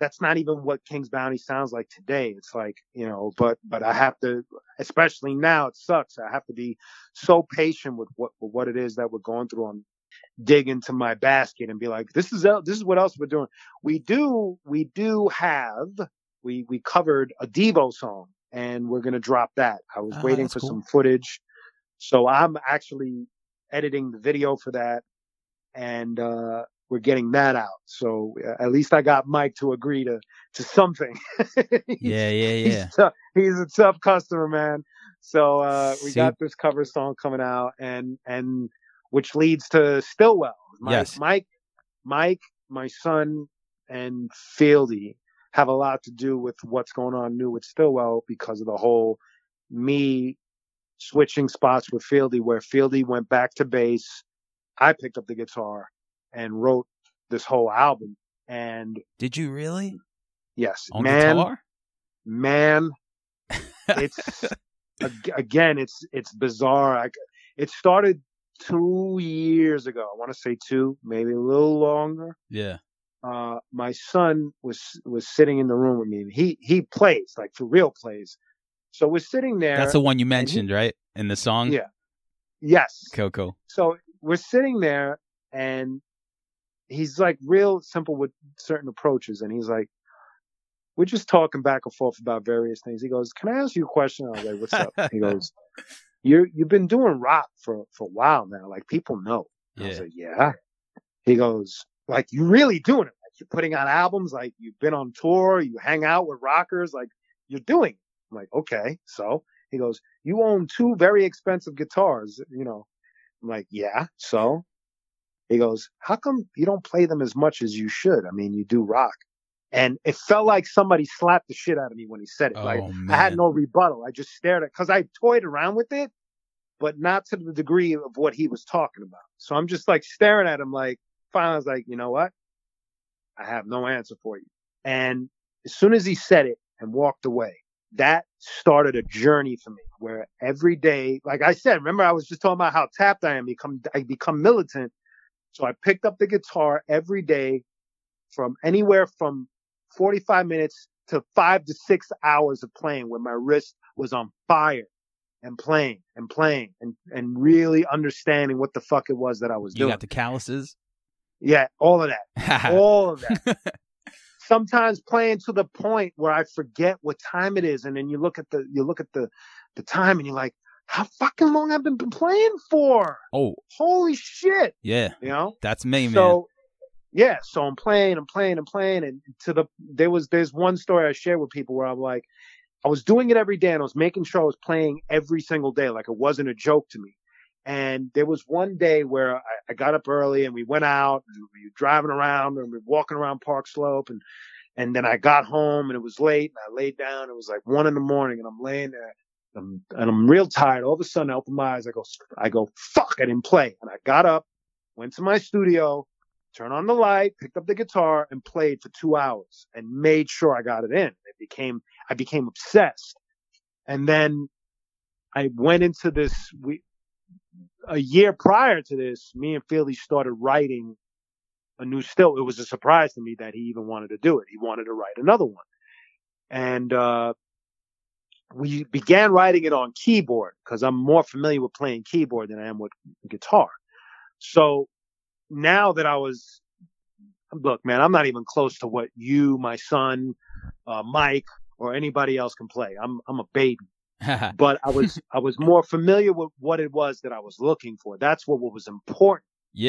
that's not even what king's bounty sounds like today. It's like you know but but i have to especially now it sucks. I have to be so patient with what with what it is that we're going through. And dig into my basket and be like this is this is what else we're doing. We do we do have we we covered a devo song and we're going to drop that. I was Ah, waiting for cool. some footage. So i'm actually editing the video for that. And uh we're getting that out so uh, at least i got mike to agree to to something yeah, yeah, he's, yeah. tough. he's a tough customer man so uh we See- got this cover song coming out and and which leads to stillwell mike Yes. mike mike my son and fieldy have a lot to do with what's going on new with stillwell because of the whole me switching spots with fieldy where fieldy went back to bass i picked up the guitar and wrote this whole album and Did you really yes on man guitar? man it's again it's it's bizarre I, it started two years ago i want to say two maybe a little longer yeah. uh my son was was sitting in the room with me he he plays like for real plays so we're sitting there That's the one you mentioned, right? In the song? Yeah. yes Coco. so we're sitting there and he's like real simple with certain approaches and he's like we're just talking back and forth about various things he goes can i ask you a question i was like what's up he goes you're you've been doing rock for for a while now like people know i was Yeah. like yeah he goes like you really doing it like you're putting out albums, like you've been on tour, you hang out with rockers, like you're doing. It. I'm like, okay. So he goes, you own two very expensive guitars, you know. I'm like, yeah. So he goes, how come you don't play them as much as you should? I mean, you do rock. And it felt like somebody slapped the shit out of me when he said it. Oh, like man. I had no rebuttal. I just stared at, cause I toyed around with it, but not to the degree of what he was talking about. So I'm just like staring at him like, finally I was like, you know what? I have no answer for you. And as soon as he said it and walked away, that started a journey for me where every day, like I said, remember I was just talking about how tapped I am, become, I become militant. So I picked up the guitar every day from anywhere from 45 minutes to five to six hours of playing where my wrist was on fire and playing and playing and, and really understanding what the fuck it was that I was You doing. You got the calluses. yeah, all of that. all of that. Sometimes playing to the point where I forget what time it is, and then you look at the you look at the the time, and you're like, "How fucking long I've been playing for? oh Holy shit!" yeah, You know. that's me, man. So yeah, so I'm playing, I'm playing, I'm playing, and to the there was there's one story I shared with people where I'm like, I was doing it every day, and I was making sure I was playing every single day, like it wasn't a joke to me. And there was one day where I, I got up early and we went out and we were driving around and we were walking around Park Slope and and then I got home and it was late and I laid down. It was like one in the morning and I'm laying there I'm, and I'm real tired. All of a sudden I open my eyes. I go, I go, fuck, I didn't play. And I got up, went to my studio, turned on the light, picked up the guitar and played for two hours and made sure I got it in. It became, I became obsessed. And then I went into this, we, a year prior to this, me and Fieldy started writing a new still. It was a surprise to me that he even wanted to do it. He wanted to write another one. And, uh, we began writing it on keyboard because I'm more familiar with playing keyboard than I am with guitar. So now that I was, look, man, I'm not even close to what you, my son, uh, Mike, or anybody else can play. I'm, I'm a baby but I was I was more familiar with what it was that I was looking for. That's what, what was important.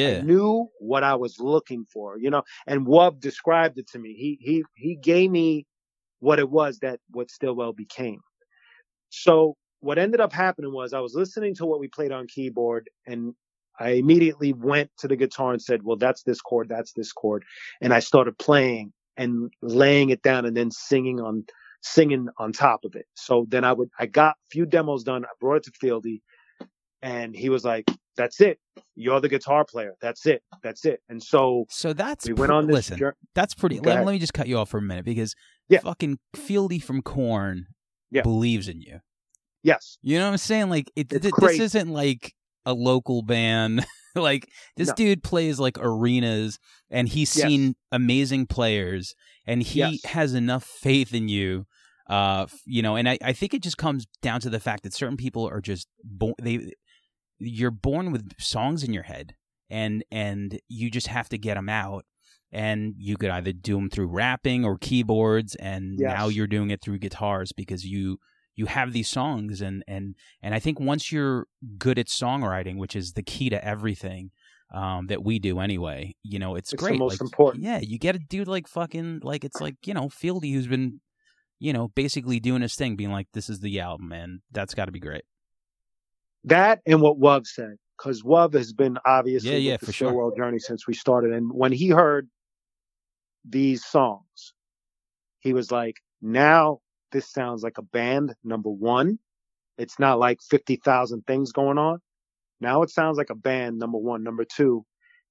I yeah, knew what I was looking for, you know. And Wub described it to me. He he he gave me what it was that what Stillwell became. So what ended up happening was I was listening to what we played on keyboard and I immediately went to the guitar and said, well, that's this chord, that's this chord. And I started playing and laying it down and then singing on, singing on top of it. So then I would, I got a few demos done. I brought it to Fieldy and he was like, that's it. You're the guitar player. That's it. That's it. And so so that's we went on this listen. journey. That's pretty. Let, let me just cut you off for a minute because Yeah. fucking Fieldy from Korn Yeah. believes in you. Yes. You know what I'm saying? Like it, th- this isn't like a local band. like this No. dude plays like arenas and he's Yes. seen amazing players and he Yes. has enough faith in you. Uh, you know, and I, I think it just comes down to the fact that certain people are just born. They, you're born with songs in your head, and and you just have to get them out. And you could either do them through rapping or keyboards, and Yes. now you're doing it through guitars because you you have these songs and and and I think once you're good at songwriting, which is the key to everything um, that we do anyway, you know, it's, It's the great. most Like, important. Yeah, you get a dude like fucking like it's like you know Fieldy who's been you know basically doing his thing, being like, this is the album, and that's got to be great. That and what Wub said, because Wub has been obviously Yeah, yeah, with the for sure. Stillwell journey since we started. And when he heard these songs, he was like, now this sounds like a band, number one. It's not like 50,000 things going on. Now it sounds like a band, number one. Number two,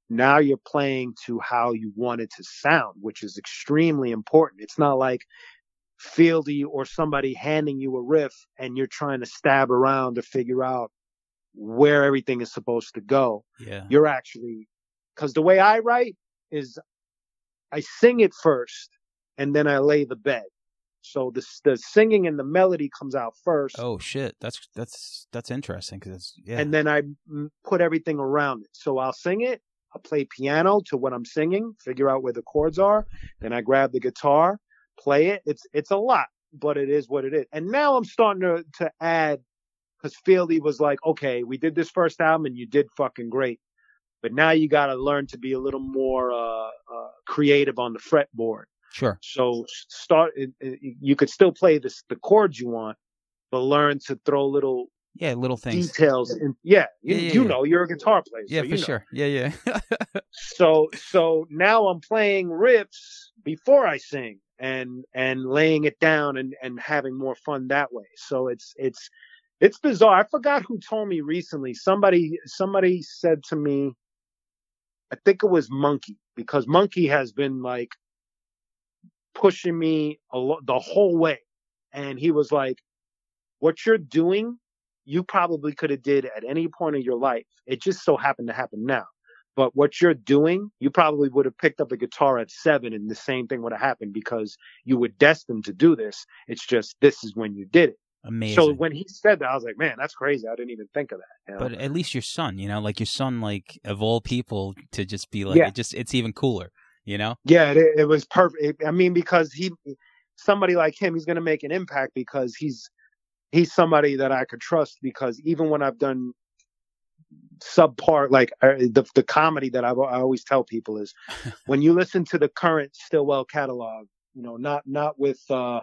now you're playing to how you want it to sound, which is extremely important. It's not like Fieldy or somebody handing you a riff and you're trying to stab around to figure out where everything is supposed to go. Yeah, You're actually, cause the way I write is I sing it first and then I lay the bed. So the, the singing and the melody comes out first. Oh shit, that's that's that's interesting because yeah, and then I put everything around it. So I'll sing it. I'll play piano to what I'm singing, figure out where the chords are. Then I grab the guitar, play it. It's it's a lot, but it is what it is. And now I'm starting to to add because Fieldy was like, okay, we did this first album and you did fucking great. But now you got to learn to be a little more uh, uh, creative on the fretboard. Sure. So start. It, it, you could still play this the chords you want, but learn to throw little Yeah, little things. details. In, yeah, you, Yeah, yeah, you yeah. know, you're a guitar player. Yeah, so for you know. sure. Yeah, yeah. So so now I'm playing riffs before I sing and and laying it down and and having more fun that way. So it's it's it's bizarre. I forgot who told me recently. Somebody somebody said to me, I think it was Monkey because Monkey has been like pushing me lo- the whole way, and he was like, "What you're doing." You probably could have did at any point in your life. It just so happened to happen now. But what you're doing, you probably would have picked up a guitar at seven and the same thing would have happened because you were destined to do this. It's just this is when you did it. Amazing. So when he said that, I was like, man, that's crazy. I didn't even think of that. you know? but at least your son, you know, like your son, like of all people, to just be like, Yeah. it just it's even cooler, you know. yeah, it, it was perfect. I mean, because he, somebody like him, he's going to make an impact because he's, he's somebody that I could trust because even when I've done subpar, like uh, the, the comedy that I've, I always tell people is when you listen to the current Stillwell catalog, you know, not, not with, uh,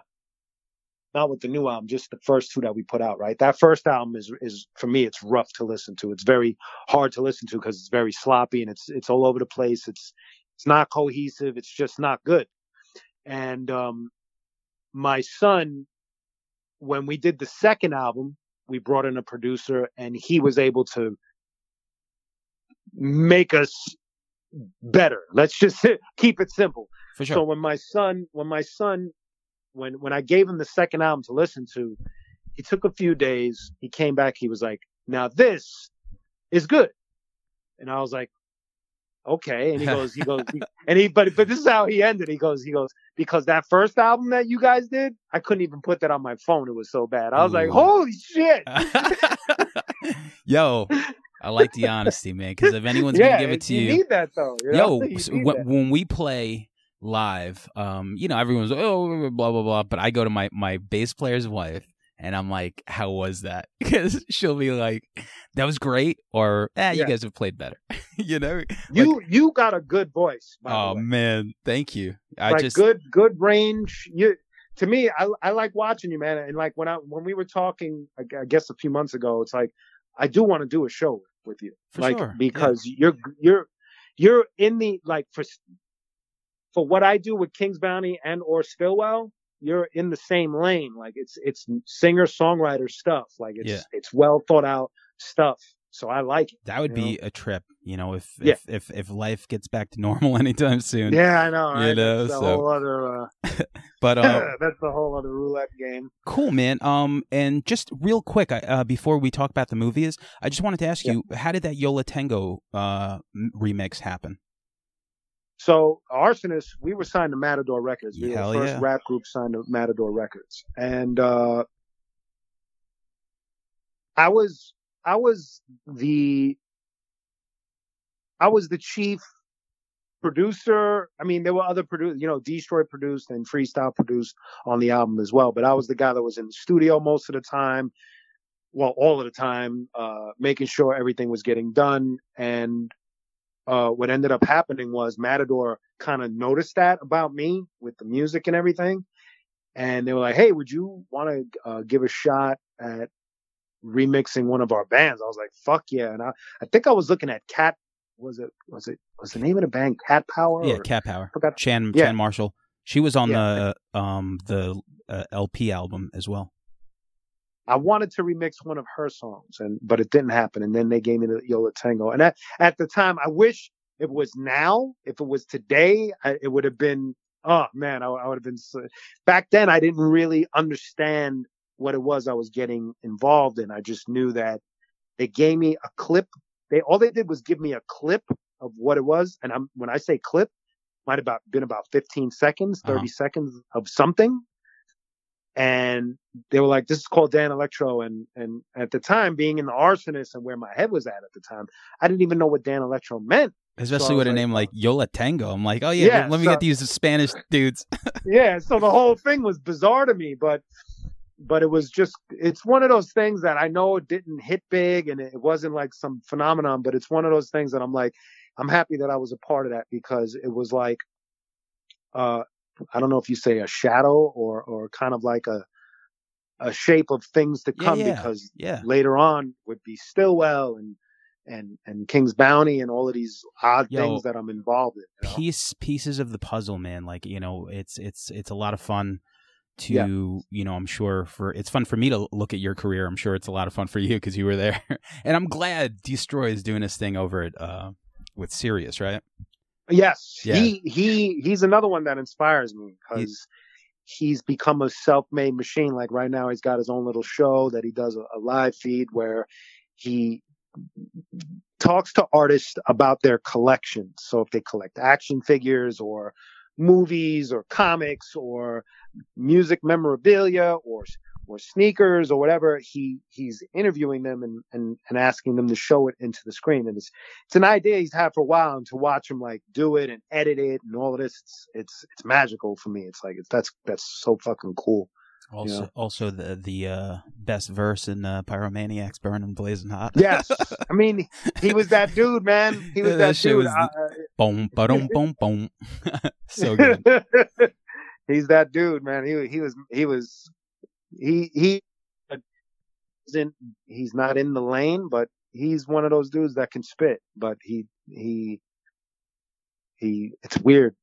not with the new album, just the first two that we put out, right? That first album is, is for me, it's rough to listen to. It's very hard to listen to because it's very sloppy and it's, it's all over the place. It's, it's not cohesive. It's just not good. And, um, my son, when we did the second album, we brought in a producer and he was able to make us better. Let's just keep it simple. For sure. So when my son, when my son, when when I gave him the second album to listen to, he took a few days. He came back. He was like, "Now this is good," and I was like, "Okay." And he goes, he goes, he- and he, but but this is how he ended. He goes, he goes, because that first album that you guys did, I couldn't even put that on my phone. It was so bad. I was like, "Holy shit!" Yo, I like the honesty, man. Because if anyone's yeah, gonna give it to you you, need that though. you know? yo, so when, when we play live, um, you know, everyone's like, oh, blah blah blah. But I go to my my bass player's wife, and I'm like, how was that? Because she'll be like, that was great, or eh, you Yeah. guys have played better. you know? you you got a good voice. By Oh the way. man, thank you. I like just good good range. You to me, I I like watching you, man. And like when I when we were talking, I, guess a few months ago, it's like I do want to do a show with you, For like sure, yeah. because you're you're you're in the like for for what I do with King's Bounty and or Stillwell. You're in the same lane. Like it's it's singer songwriter stuff. Like it's Yeah. it's well thought out stuff. So I like it. that would be a trip. You know, if Yeah. if, if if life gets back to normal anytime soon. Yeah, I know. You know, that's a so- whole other. Uh, But uh, that's a whole other roulette game. Cool, man. Um, and just real quick, uh, before we talk about the movies, I just wanted to ask Yeah. you, how did that Yo La Tengo uh remix happen? So Arsonist, we were signed to Matador Records. We were the first yeah. rap group signed to Matador Records. And uh I was I was the I was the chief producer. I mean, there were other producers, you know, Destroy produced and Freestyle produced on the album as well. But I was the guy that was in the studio most of the time. Well, all of the time, uh, making sure everything was getting done. And uh, what ended up happening was Matador kind of noticed that about me with the music and everything. And they were like, Hey, would you want to uh, give a shot at remixing one of our bands? I was like, fuck yeah. And I, I think I was looking at Cat. Was it, was it, was the name of the band Cat Power? Yeah, or- Cat Power. Chan Yeah. Chan Marshall. She was on Yeah. the um the uh, LP album as well. I wanted to remix one of her songs and, but it didn't happen. And then they gave me the Yo La Tengo. And at, at the time, I wish it was now. If it was today, I, it would have been, oh man, I, I would have been, back then I didn't really understand what it was I was getting involved in. I just knew that they gave me a clip. They, all they did was give me a clip of what it was. And I'm, when I say clip, might have about been about 15 seconds, 30 Uh-huh. seconds of something. And they were like, this is called Danelectro. And, and at the time being in the arsonist and where my head was at at the time, I didn't even know what Danelectro meant. Especially I with a like, name like Yo La Tengo. I'm like, oh yeah, Yeah, let, let me so- get these Spanish dudes. yeah. So the whole thing was bizarre to me, but but it was just it's one of those things that I know it didn't hit big and it wasn't like some phenomenon, but it's one of those things that I'm like I'm happy that I was a part of that because it was like uh I don't know if you say a shadow or or kind of like a a shape of things to Yeah, come yeah, because yeah. later on would be Stillwell and and and King's Bounty and all of these odd Yo, things that I'm involved in. you know? piece pieces of the puzzle man like you know it's it's it's a lot of fun to Yeah. you know i'm sure for it's fun for me to look at your career i'm sure it's a lot of fun for you because you were there and i'm glad destroy is doing his thing over at uh with Sirius, right Yes, Yeah. he he he's another one that inspires me because he's become a self-made machine. Like right now, he's got his own little show that he does a, a live feed where he talks to artists about their collections. So if they collect action figures or movies or comics or music memorabilia or or sneakers or whatever, he he's interviewing them and, and, and asking them to show it into the screen. And it's it's an idea he's had for a while and to watch him like do it and edit it and all of this it's it's, it's magical for me. It's like it's that's that's so fucking cool. also also the the uh best verse in uh, pyromaniacs burning blazing hot Yes. I mean he was that dude, man. He was that, that shit dude. was I- boom boom boom boom so good he's that dude, man. He he was he was he he isn't he's not in the lane, but he's one of those dudes that can spit. But he he he it's weird.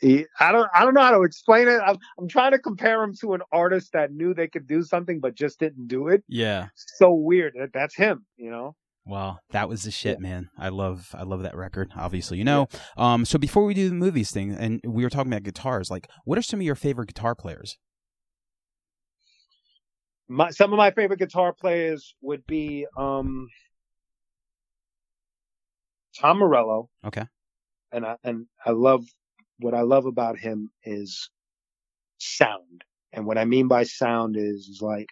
He, I don't I don't know how to explain it. I'm I'm trying to compare him to an artist that knew they could do something but just didn't do it. yeah So weird. That, that's him, you know. Well, that was the shit, man. I love I love that record. Obviously, you know. Um, so before we do the movies thing, and we were talking about guitars, like, what are some of your favorite guitar players? My some of my favorite guitar players would be um Tom Morello. Okay. And I and I love what I love about him is sound. And what I mean by sound is, is like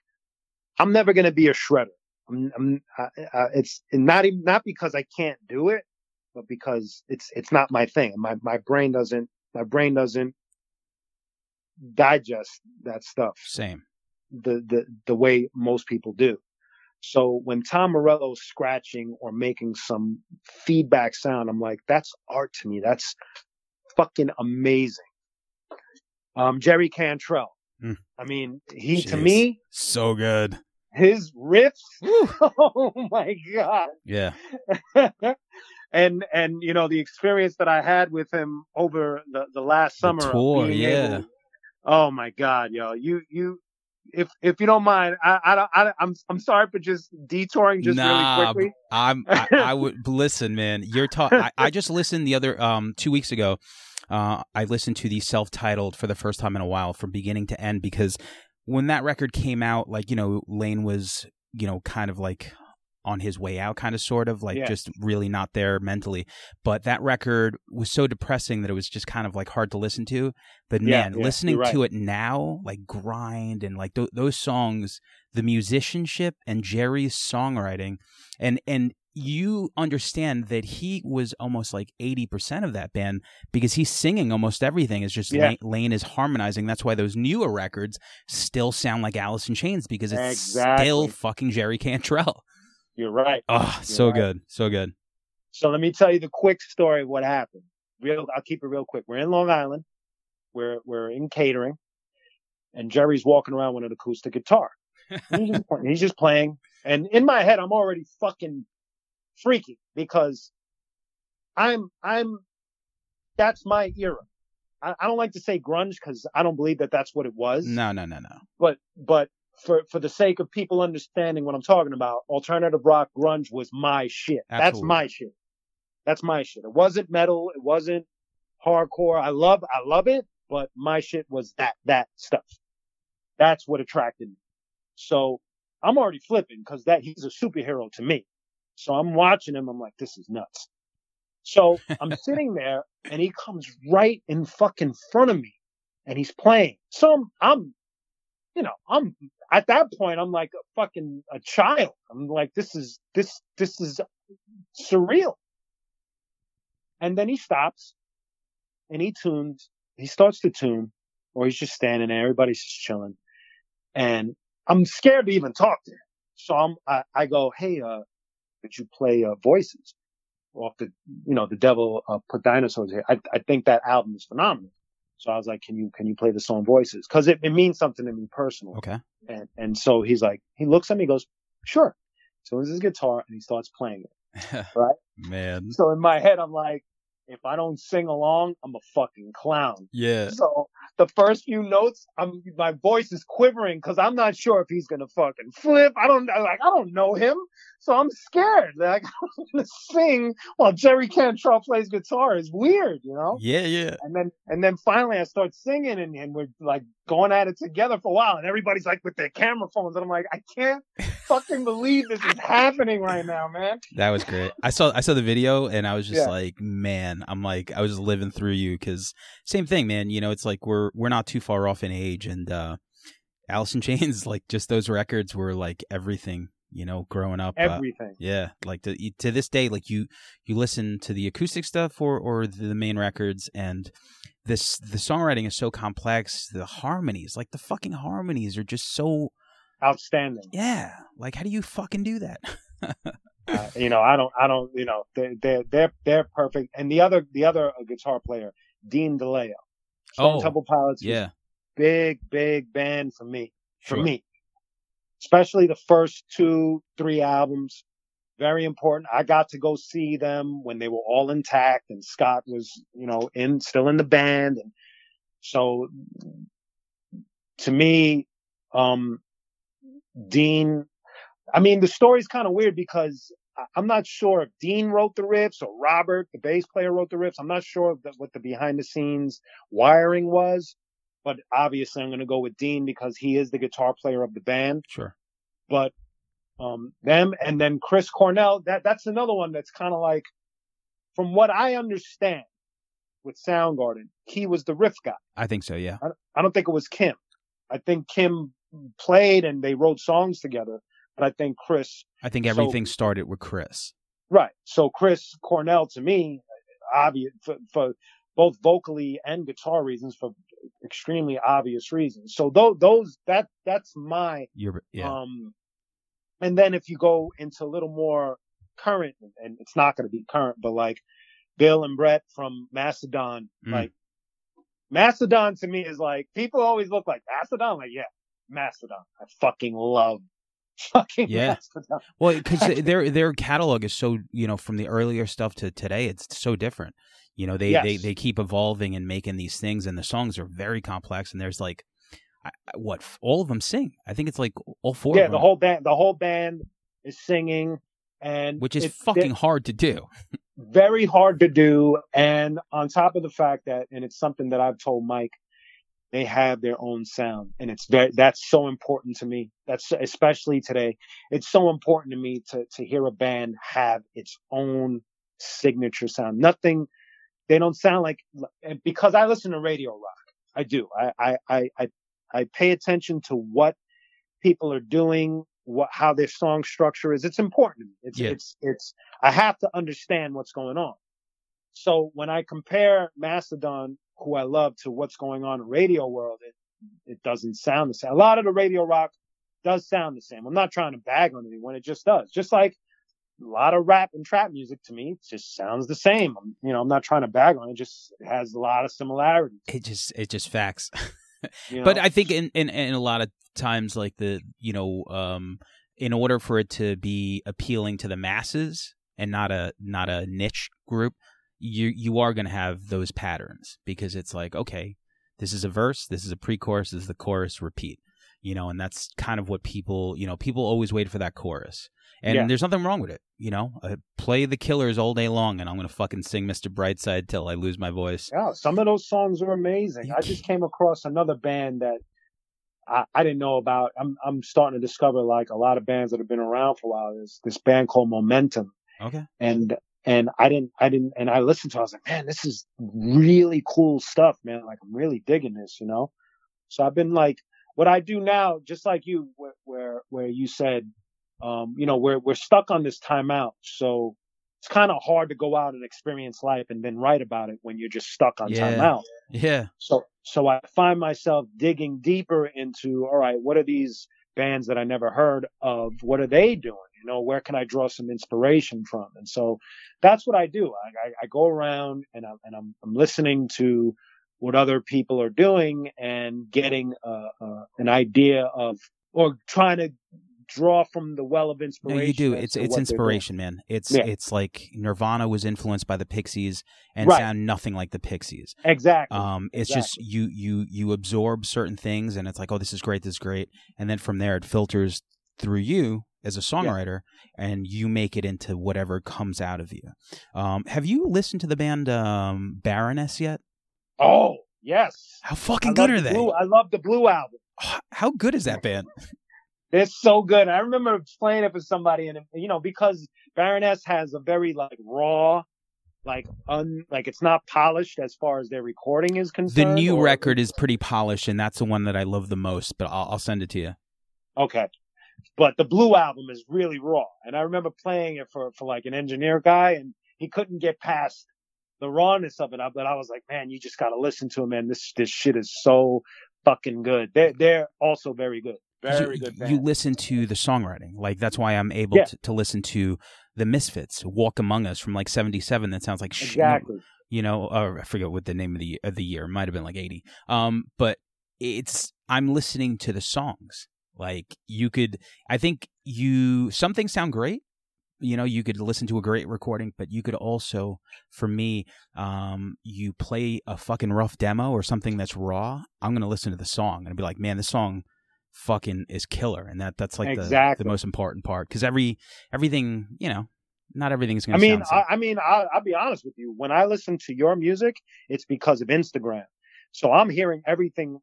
I'm never gonna be a shredder. I'm, I'm I, I, it's not even not because I can't do it, but because it's it's not my thing. My my brain doesn't my brain doesn't digest that stuff Same. The the the way most people do. So when Tom Morello's scratching or making some feedback sound, I'm like, that's art to me. That's fucking amazing. Um, Jerry Cantrell. Hmm. I mean, he to me, So good. his riffs. oh my god. Yeah. and and you know the experience that I had with him over the the last summer. of tour, yeah. able- oh my god, yo, you you. If if you don't mind, I I don't I, I'm I'm sorry for just detouring just Nah, really quickly. I'm. I, I would listen, man. You're talking. I, I just listened the other um two weeks ago. Uh, I listened to the self-titled for the first time in a while, from beginning to end, because when that record came out, like you know, Layne was you know kind of like on his way out, kind of sort of like Yeah. just really not there mentally. But that record was so depressing that it was just kind of like hard to listen to. But Yeah, man, yeah, listening right. to it now, like grind and like th- those songs, the musicianship and Jerry's songwriting, and and you understand that he was almost like 80% of that band because he's singing almost everything is just Yeah. Layne, Layne is harmonizing that's why those newer records still sound like Alice in Chains because it's Exactly. still fucking Jerry Cantrell You're right. oh so right. good so good So let me tell you the quick story of what happened. Real, I'll keep it real quick. We're in Long Island. We're we're in catering, and Jerry's walking around with an acoustic guitar. He's, just, he's just playing, and in my head, I'm already fucking freaky because I'm I'm that's my era. I, I don't like to say grunge because I don't believe that that's what it was no no no no but but for for the sake of people understanding what I'm talking about, alternative rock grunge was my shit. That's my shit. That's my shit. It wasn't metal. It wasn't hardcore. I love I love it, but my shit was that that stuff. That's what attracted me. So I'm already flipping because that he's a superhero to me. So I'm watching him. I'm like, this is nuts. So I'm sitting there and he comes right in fucking front of me and he's playing. So I'm, I'm you know, I'm at that point, I'm like a fucking a child. I'm like, this is this this is surreal. And then he stops, and he tunes. He starts to tune, or he's just standing there. Everybody's just chilling, and I'm scared to even talk to him. So I'm, I, I go, hey, uh, could you play uh, voices off the, you know, the devil uh, put dinosaurs here. I, I think that album is phenomenal. So I was like, can you, can you play the song voices? Cause it, it means something to me personally. Okay. And, and so he's like, he looks at me, goes, sure. So his guitar and he starts playing it. Right. Man. So in my head, I'm like, if I don't sing along, I'm a fucking clown. Yeah. So the first few notes, I'm my voice is quivering because I'm not sure if he's gonna fucking flip. I don't like I don't know him, so I'm scared. Like I'm gonna sing while Jerry Cantrell plays guitar is weird, you know. Yeah, yeah. And then and then finally I start singing and, and we're like going at it together for a while and everybody's like with their camera phones and I'm like I can't fucking believe this is happening right now, man. That was great. I saw I saw the video and I was just Yeah. like, man, I'm like I was just living through you because same thing, man. You know, it's like we're we're not too far off in age, and uh in Chains, like just those records were like everything. You know, growing up, uh, Everything. yeah, like to to this day, like you you listen to the acoustic stuff or or the main records, and this the songwriting is so complex. The harmonies, like the fucking harmonies, are just so Outstanding. yeah. Like how do you fucking do that? Uh, you know, I don't, I don't, you know, they, they're, they're, they're perfect. And the other, the other uh, guitar player, Dean DeLeo, Stone Oh, Temple Pilots, yeah, big, big band for me, for Sure. me, especially the first two, three albums. Very important. I got to go see them when they were all intact and Scott was, you know, in, still in the band. And so to me, um, Dean, I mean, the story's kind of weird because I'm not sure if Dean wrote the riffs or Robert, the bass player, wrote the riffs. I'm not sure what the behind the scenes wiring was, but obviously I'm going to go with Dean because he is the guitar player of the band. sure. But um, them and then Chris Cornell, that that's another one that's kind of like, from what I understand with Soundgarden, he was the riff guy. I think so. Yeah. I don't think it was Kim. I think Kim played and they wrote songs together, but I think Chris I think So- everything started with Chris. Right. So Chris Cornell to me, obvious for, for both vocally and guitar reasons, for extremely obvious reasons. So those, those that that's my You're yeah. um. And then if you go into a little more current, and it's not going to be current, but like Bill and Brett from Mastodon, Mm. like Mastodon to me is like people always look like Mastodon, like yeah, Mastodon. I fucking love fucking Yeah. Well, because their their catalog is so you know from the earlier stuff to today, it's so different. You know, they they Yes. they keep evolving and making these things, and the songs are very complex. And there's like, what all of them sing. I think it's like all four. yeah, of the them, whole band, the whole band is singing, and which is it- fucking hard to do. very hard to do. And on top of the fact that, and it's something that I've told Mike, they have their own sound, and it's very that's so important to me. That's especially today. It's so important to me to to hear a band have its own signature sound. Nothing. They don't sound like and because I listen to radio rock. I do. I I I I, pay attention to what people are doing, what how their song structure is. It's important. It's Yeah. it's it's I have to understand what's going on. So when I compare Mastodon, who I love, to what's going on in radio world, it it doesn't sound the same. A lot of the radio rock does sound the same. I'm not trying to bag on anyone. It just does. Just like a lot of rap and trap music to me, it just sounds the same. I'm, you know, I'm not trying to bag on it. it just it has a lot of similarities. It just it just facts. you but? I think in, in in a lot of times, like the you know, um, in order for it to be appealing to the masses and not a not a niche group, you you are going to have those patterns because it's like okay, this is a verse, this is a pre-chorus, this is the chorus, repeat. You know, and that's kind of what people you know people always wait for that chorus. And Yeah. there's nothing wrong with it, you know. Uh, play the Killers all day long, and I'm gonna fucking sing "Mr. Brightside" till I lose my voice. Yeah, some of those songs are amazing. I just came across another band that I, I didn't know about. I'm I'm starting to discover like a lot of bands that have been around for a while. There's this band called Momentum, Okay, and and I didn't I didn't and I listened to. it. I was like, man, this is really cool stuff, man. Like I'm really digging this, you know. So I've been like, what I do now, just like you, where where, where you said, um, you know, we're we're stuck on this timeout, so it's kind of hard to go out and experience life and then write about it when you're just stuck on Yeah. timeout. yeah, So, so I find myself digging deeper into, all right, what are these bands that I never heard of. What are they doing? You know, where can I draw some inspiration from? And so that's what I do. I, I, I go around and I'm, and I'm, I'm listening to what other people are doing and getting uh, uh, an idea of or trying to draw from the well of inspiration. No, you do. It's it's inspiration, man. It's Yeah. it's like Nirvana was influenced by the Pixies and Right. sound nothing like the Pixies. Exactly. Um, it's just you you you absorb certain things, and it's like, oh, this is great, this is great, and then from there it filters through you as a songwriter, and you make it into whatever comes out of you. Um, have you listened to the band um, Baroness yet? oh yes. How fucking good are the they? Blue, I love the Blue album. How good is that band? They're so good. I remember playing it for somebody, and you know, because Baroness has a very like raw, like un, like it's not polished as far as their recording is concerned. The new or- record is pretty polished, and that's the one that I love the most. But I'll, I'll send it to you. Okay. But the Blue album is really raw. And I remember playing it for, for like an engineer guy and he couldn't get past the rawness of it. But I was like, man, you just got to listen to him, man. This, this shit is so fucking good. They're, they're also very good. Very you, good. you listen to the songwriting. Like that's why I'm able Yeah. to, to listen to the Misfits, "Walk Among Us" from like '77. That sounds like shit. Exactly. You know, or I forget what the name of the of the year. Might have been like '80. Um, but it's I'm listening to the songs. Like you could, I think you some things sound great. You know, you could listen to a great recording, but you could also, for me, um, you play a fucking rough demo or something that's raw. I'm gonna listen to the song and be like, man, this song fucking is killer, and that that's like the Exactly. the most important part because every everything, you know, not everything's gonna. I mean, sound. I, I mean, I, I'll be honest with you. When I listen to your music, it's because of Instagram. So I'm hearing everything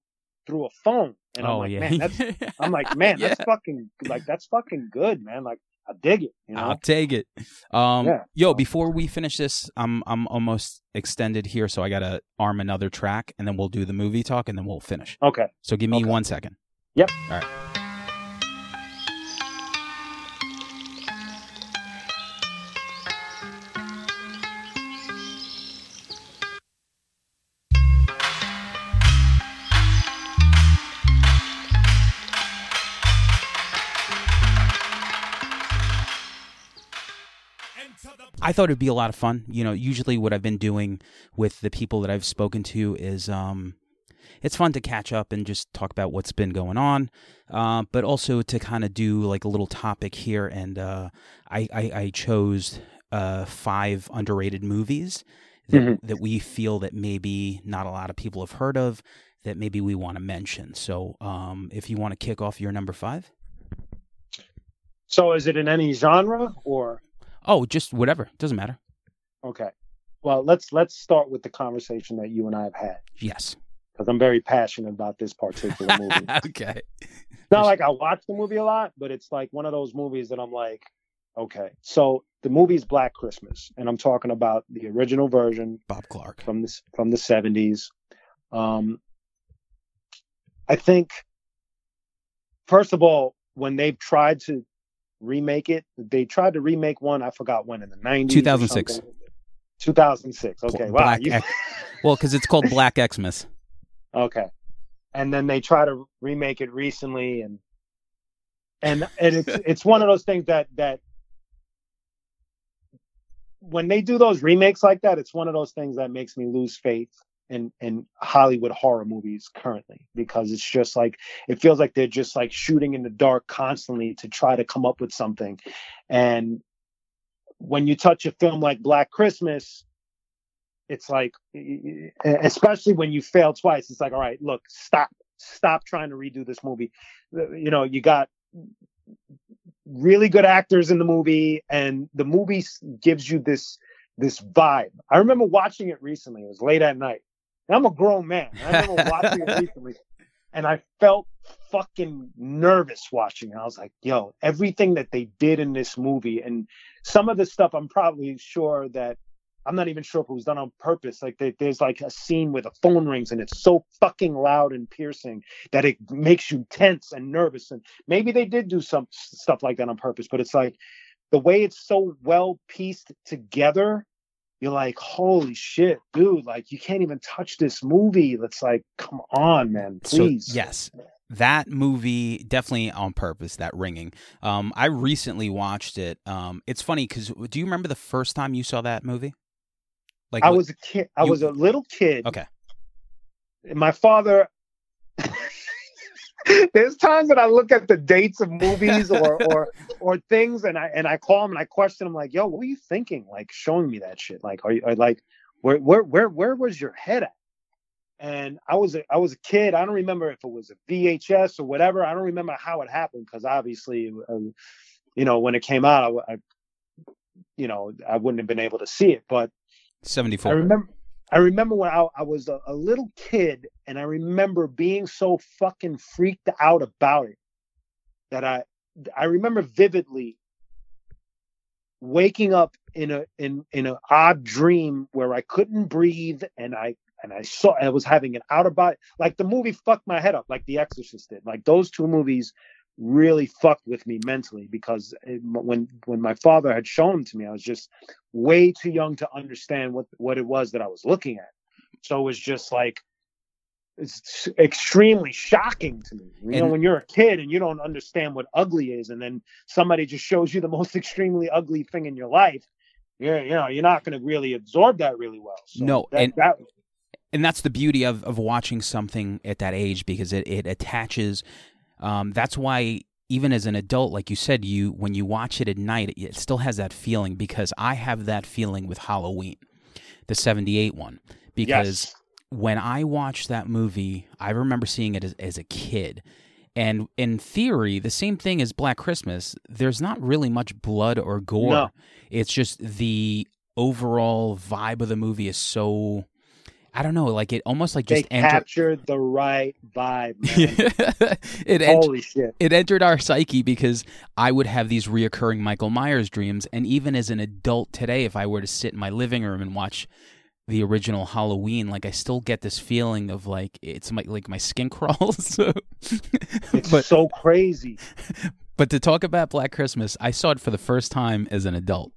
through a phone. And I'm oh like, yeah, man, that's, I'm like, man, that's fucking, like, that's fucking good, man. Like, I dig it, you know? I'll take it. Um, Yeah. yo, before we finish this, I'm I'm almost extended here, so I gotta arm another track, and then we'll do the movie talk, and then we'll finish. Okay. So give me Okay. one second. Yep. All right. I thought it'd be a lot of fun. You know, usually what I've been doing with the people that I've spoken to is um it's fun to catch up and just talk about what's been going on, uh, but also to kind of do like a little topic here. And uh, I, I, I chose uh, five underrated movies that, Mhm. that we feel that maybe not a lot of people have heard of that maybe we want to mention. So um, if you want to kick off your number five, So is it in any genre or? oh, just whatever, doesn't matter. Okay. Well, let's, let's start with the conversation that you and I have had Yes. Because I'm very passionate about this particular movie. okay. It's not like I watch the movie a lot, but it's like one of those movies that I'm like, okay. So the movie's Black Christmas, and I'm talking about the original version Bob Clark. from this from the 70s. Um, I think, first of all, when they've tried to remake it, they tried to remake one. I forgot when in the 90s. 2006. 2006. Okay. Bl- Wow. You- Well, because it's called Black Xmas. Okay. And then they try to remake it recently and and and it's it's one of those things that that when they do those remakes like that, it's one of those things that makes me lose faith in in Hollywood horror movies currently because it's just like it feels like they're just like shooting in the dark constantly to try to come up with something. And when you touch a film like Black Christmas, it's like especially when you fail twice it's like all right look stop stop trying to redo this movie. You know you got really good actors in the movie and the movie gives you this this vibe. I remember watching it recently. It was late at night. And i'm a grown man. I remember watching it recently and i felt fucking nervous watching it. I was like yo everything that they did in this movie and some of the stuff i'm probably sure that I'm not even sure if it was done on purpose. Like there- there's like a scene where the phone rings and it's so fucking loud and piercing that it makes you tense and nervous. And maybe they did do some stuff like that on purpose, but it's like the way it's so well pieced together. You're like, holy shit, dude! Like you can't even touch this movie. That's like, come on, man, please. So, yes. that movie definitely on purpose that ringing um i recently watched it um it's funny because do you remember the first time you saw that movie like I was a kid. I you- was a little kid. okay And my father. There's times that I look at the dates of movies or or or things, and I and I call him and I question him like, "Yo, what were you thinking? Like showing me that shit? Like, are you are like, where where where where was your head at?" And I was a, I was a kid. I don't remember if it was a VHS or whatever. I don't remember how it happened because obviously, um, you know, when it came out, I, I- you know, I wouldn't have been able to see it. But 74 I remember I remember when I, I was a, a little kid and I remember being so fucking freaked out about it that I I remember vividly waking up in a in in an odd dream where I couldn't breathe and I and I saw I was having an out of body like the movie fucked my head up like The Exorcist did. Like those two movies really fucked with me mentally because it, when when my father had shown to me I was just way too young to understand what what it was that I was looking at. So it was just like it's extremely shocking to me. You know And- when you're a kid and you don't understand what ugly is and then somebody just shows you the most extremely ugly thing in your life you're you know you're not going to really absorb that really well. So No, that, and- that and that's the beauty of, of watching something at that age because it, it attaches um, that's why even as an adult like you said you when you watch it at night it, it still has that feeling because i have that feeling with halloween the 78 one because yes when I watched that movie, I remember seeing it as, as a kid. And in theory, the same thing as Black Christmas, there's not really much blood or gore. No. It's just the overall vibe of the movie is so I don't know, like it almost like they just entered captured the right vibe man. it ent- holy shit it entered our psyche because I would have these reoccurring Michael Myers dreams. And even as an adult today, if I were to sit in my living room and watch the original Halloween, like I still get this feeling of like it's my like my skin crawls. it's but so crazy but to talk about Black Christmas, I saw it for the first time as an adult,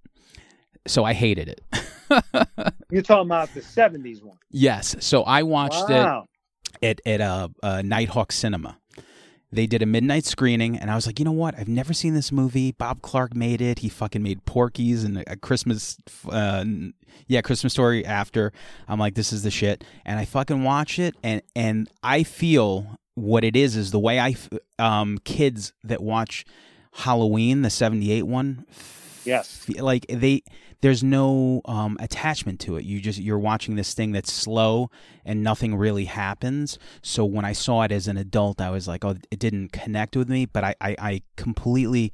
so I hated it. you're talking about the 70s one yes, so I watched wow it at at a, a Nitehawk Cinema. They did a midnight screening, and I was like, you know what? I've never seen this movie. Bob Clark made it. He fucking made Porky's and a Christmas, uh, yeah, Christmas Story. After I'm like, this is the shit, and I fucking watch it, and and I feel what it is is the way I um, kids that watch Halloween, the '78 one, Yes. like they there's no um, attachment to it. You just you're watching this thing that's slow and nothing really happens. So when i saw it as an adult i was like oh it didn't connect with me but i i, I completely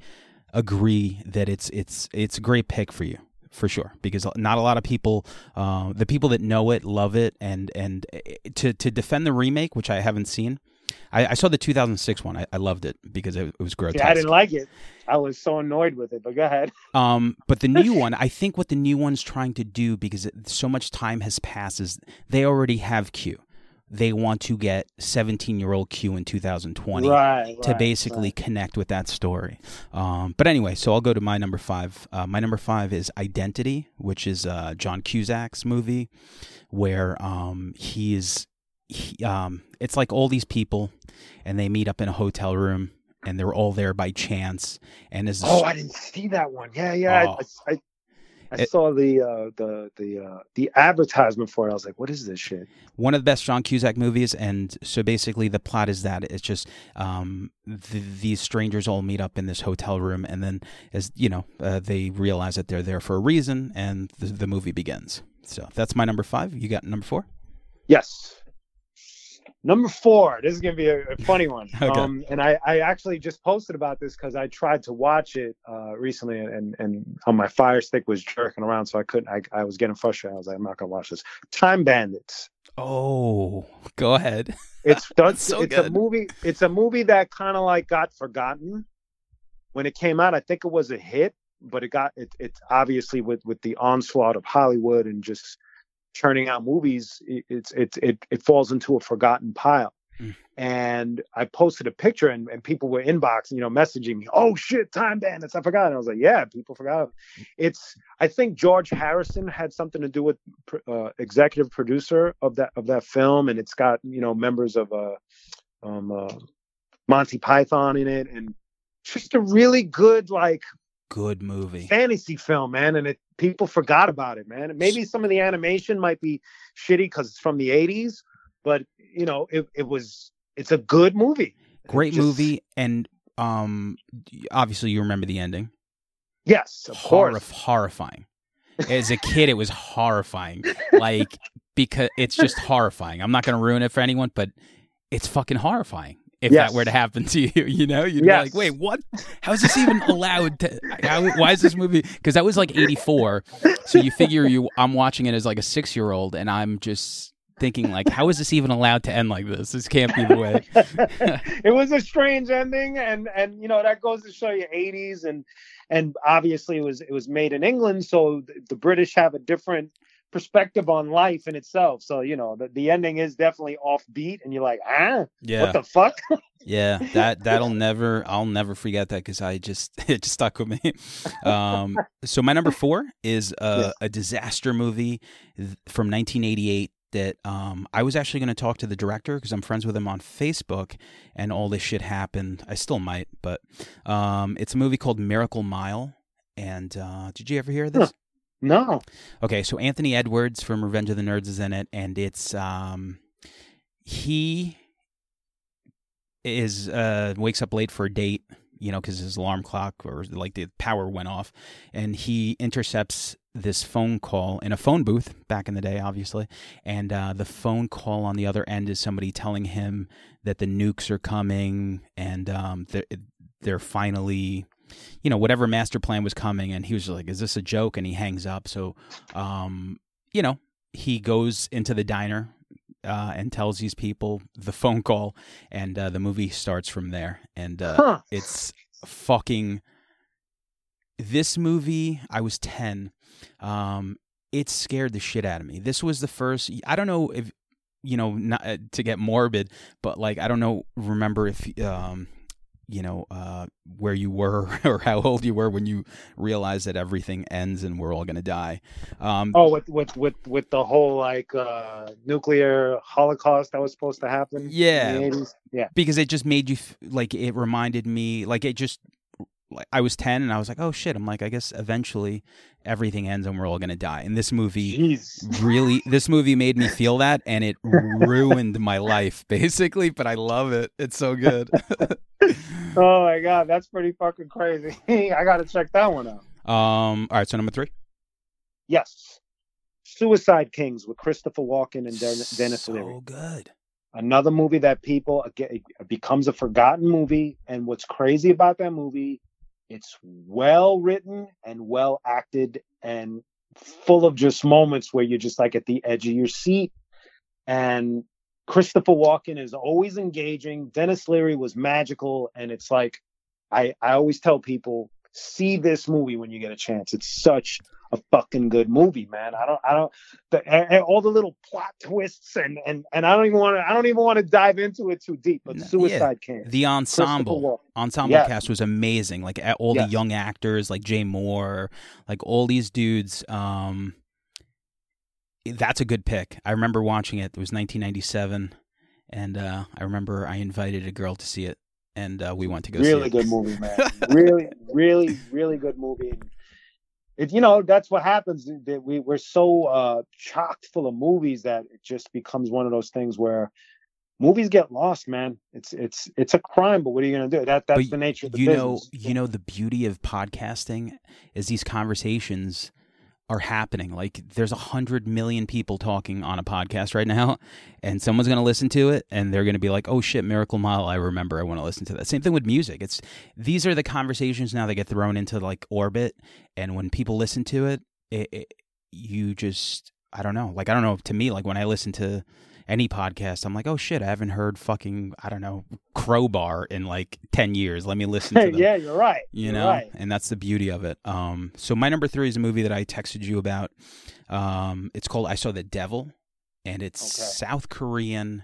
agree that it's it's it's a great pick for you for sure. Because not a lot of people uh, the people that know it love it and and eh, to to defend the remake which i haven't seen I, I saw the 2006 one. I, I loved it because it, it was grotesque. Yeah, I didn't like it. I was so annoyed with it, but go ahead. Um, but the new one, I think what the new one's trying to do because it, so much time has passed is they already have Q. They want to get 17 year old Q in 2020 right. to right, basically right. connect with that story. Um, but anyway, so I'll go to my number five. Uh, my number five is Identity, which is uh, John Cusack's movie, where um, he is. He, um, it's like all these people, and they meet up in a hotel room, and they're all there by chance. And the Oh, I didn't see that one. Yeah, yeah. Oh. I, I, I It- saw the uh, the the uh, the advertisement for it. I was like, "What is this shit?" one of the best John Cusack movies, and so basically the plot is that it's just um, th- these strangers all meet up in this hotel room, and then as you know, uh, they realize that they're there for a reason, and the, the movie begins. So that's my number five. You got number four? Yes. Number four. This is gonna be a, a funny one. Okay. Um, and I, I actually just posted about this because I tried to watch it uh, recently, and and on my Fire Stick was jerking around, so I couldn't. I, I was getting frustrated. I was like, I'm not gonna watch this. Time Bandits. Oh, go ahead. It's That's so it's a movie. It's a movie that kind of like got forgotten when it came out. I think it was a hit, but it got it. It's obviously with with the onslaught of Hollywood and just churning out movies, it, it's it's it it falls into a forgotten pile. Mm. And I posted a picture, and, and people were inboxing, you know, messaging me, "Oh shit, Time Bandits! I forgot." And I was like, "Yeah, people forgot." It's. I think George Harrison had something to do with uh, executive producer of that of that film, and it's got you know members of uh, um, uh, Monty Python in it, and just a really good like Good movie. fantasy film, man. And it people forgot about it, man. Maybe some of the animation might be shitty because it's from the '80s, but you know, it it was it's a good movie. Great Just- movie, and um, obviously you remember the ending. Yes, of course. horrifying. As a kid, it was horrifying. Like because it's just horrifying. I'm not going to ruin it for anyone, but it's fucking horrifying. If Yes. that were to happen to you, you know, you'd Yes. be like, "Wait, what? How is this even allowed to? How, why is this movie?" Because that was like '84, so you figure you, I'm watching it as like a six year old, and I'm just thinking like, "How is this even allowed to end like this? This can't be the way." it was a strange ending, and and you know that goes to show you '80s, and and obviously it was it was made in England, so the, the British have a different perspective on life in itself. So you know the, the ending is definitely offbeat, and you're like, ah, Yeah, what the fuck? Yeah, that that'll never I'll never forget that because I just it just stuck with me. Um, so my number four is a, Yes. a disaster movie from 1988 that um, I was actually going to talk to the director because I'm friends with him on Facebook, and all this shit happened. I still might, but um, it's a movie called Miracle Mile. And uh, did you ever hear this? No, Okay, so Anthony Edwards from Revenge of the Nerds is in it, and it's um, he is uh wakes up late for a date, you know, because his alarm clock or like the power went off, and he intercepts this phone call in a phone booth back in the day, obviously, and uh, the phone call on the other end is somebody telling him that the nukes are coming and um, they're, they're finally you know whatever master plan was coming and he was like is this a joke? And he hangs up. So um you know he goes into the diner uh, and tells these people the phone call and uh, the movie starts from there. And uh, huh? it's fucking this movie i was 10 um it scared the shit out of me. This was the first i don't know if you know not uh, to get morbid but like i don't know remember if um you know uh where you were or how old you were when you realized that everything ends and we're all going to die um Oh, with with with with the whole like uh nuclear holocaust that was supposed to happen. Yeah. in the 80s? yeah. because it just made you f- like it reminded me like it just like I was 10 and I was like oh shit I'm like I guess eventually everything ends and we're all going to die and this movie Jeez. really this movie made me feel that and it ruined my life basically but I love it it's so good Oh my god, that's pretty fucking crazy. I gotta check that one out. um all right so number 3 Yes. Suicide Kings with Christopher Walken and Den- Denis so Leary. good Another movie that people it becomes a forgotten movie. And what's crazy about that movie, it's well written and well acted and full of just moments where you're just like at the edge of your seat. And Christopher Walken is always engaging. Denis Leary was magical. And it's like I, I always tell people, see this movie when you get a chance. It's such a fucking good movie, man. I don't, I don't, the, and, all the little plot twists and and and I don't even want to, I don't even want to dive into it too deep. But No, yeah. Suicide King, the ensemble ensemble cast was amazing like all the young actors like Jay Mohr like all these dudes um that's a good pick I remember watching it it was 1997 and uh I remember I invited a girl to see it and uh, we went to go see really good movie, man. really, really, really good movie. It, you know, that's what happens. That we we're so uh, chocked full of movies that it just becomes one of those things where movies get lost, man. It's it's it's a crime, but what are you gonna do? That that's But the nature of the you know you know the beauty of podcasting is these conversations are happening. Like there's a hundred million people talking on a podcast right now and someone's going to listen to it and they're going to be like oh shit miracle mile i remember i want to listen to that. Same thing with music. It's these are the conversations now that get thrown into like orbit and when people listen to it, it, it you just i don't know. Like i don't know to me like when i listen to any podcast i'm like oh shit i haven't heard fucking i don't know crowbar in like 10 years. Let me listen to them yeah, you're right. you You're know? right. and that's the beauty of it. Um so my number three is a movie that i texted you about. Um it's called i saw the devil and it's Okay. south korean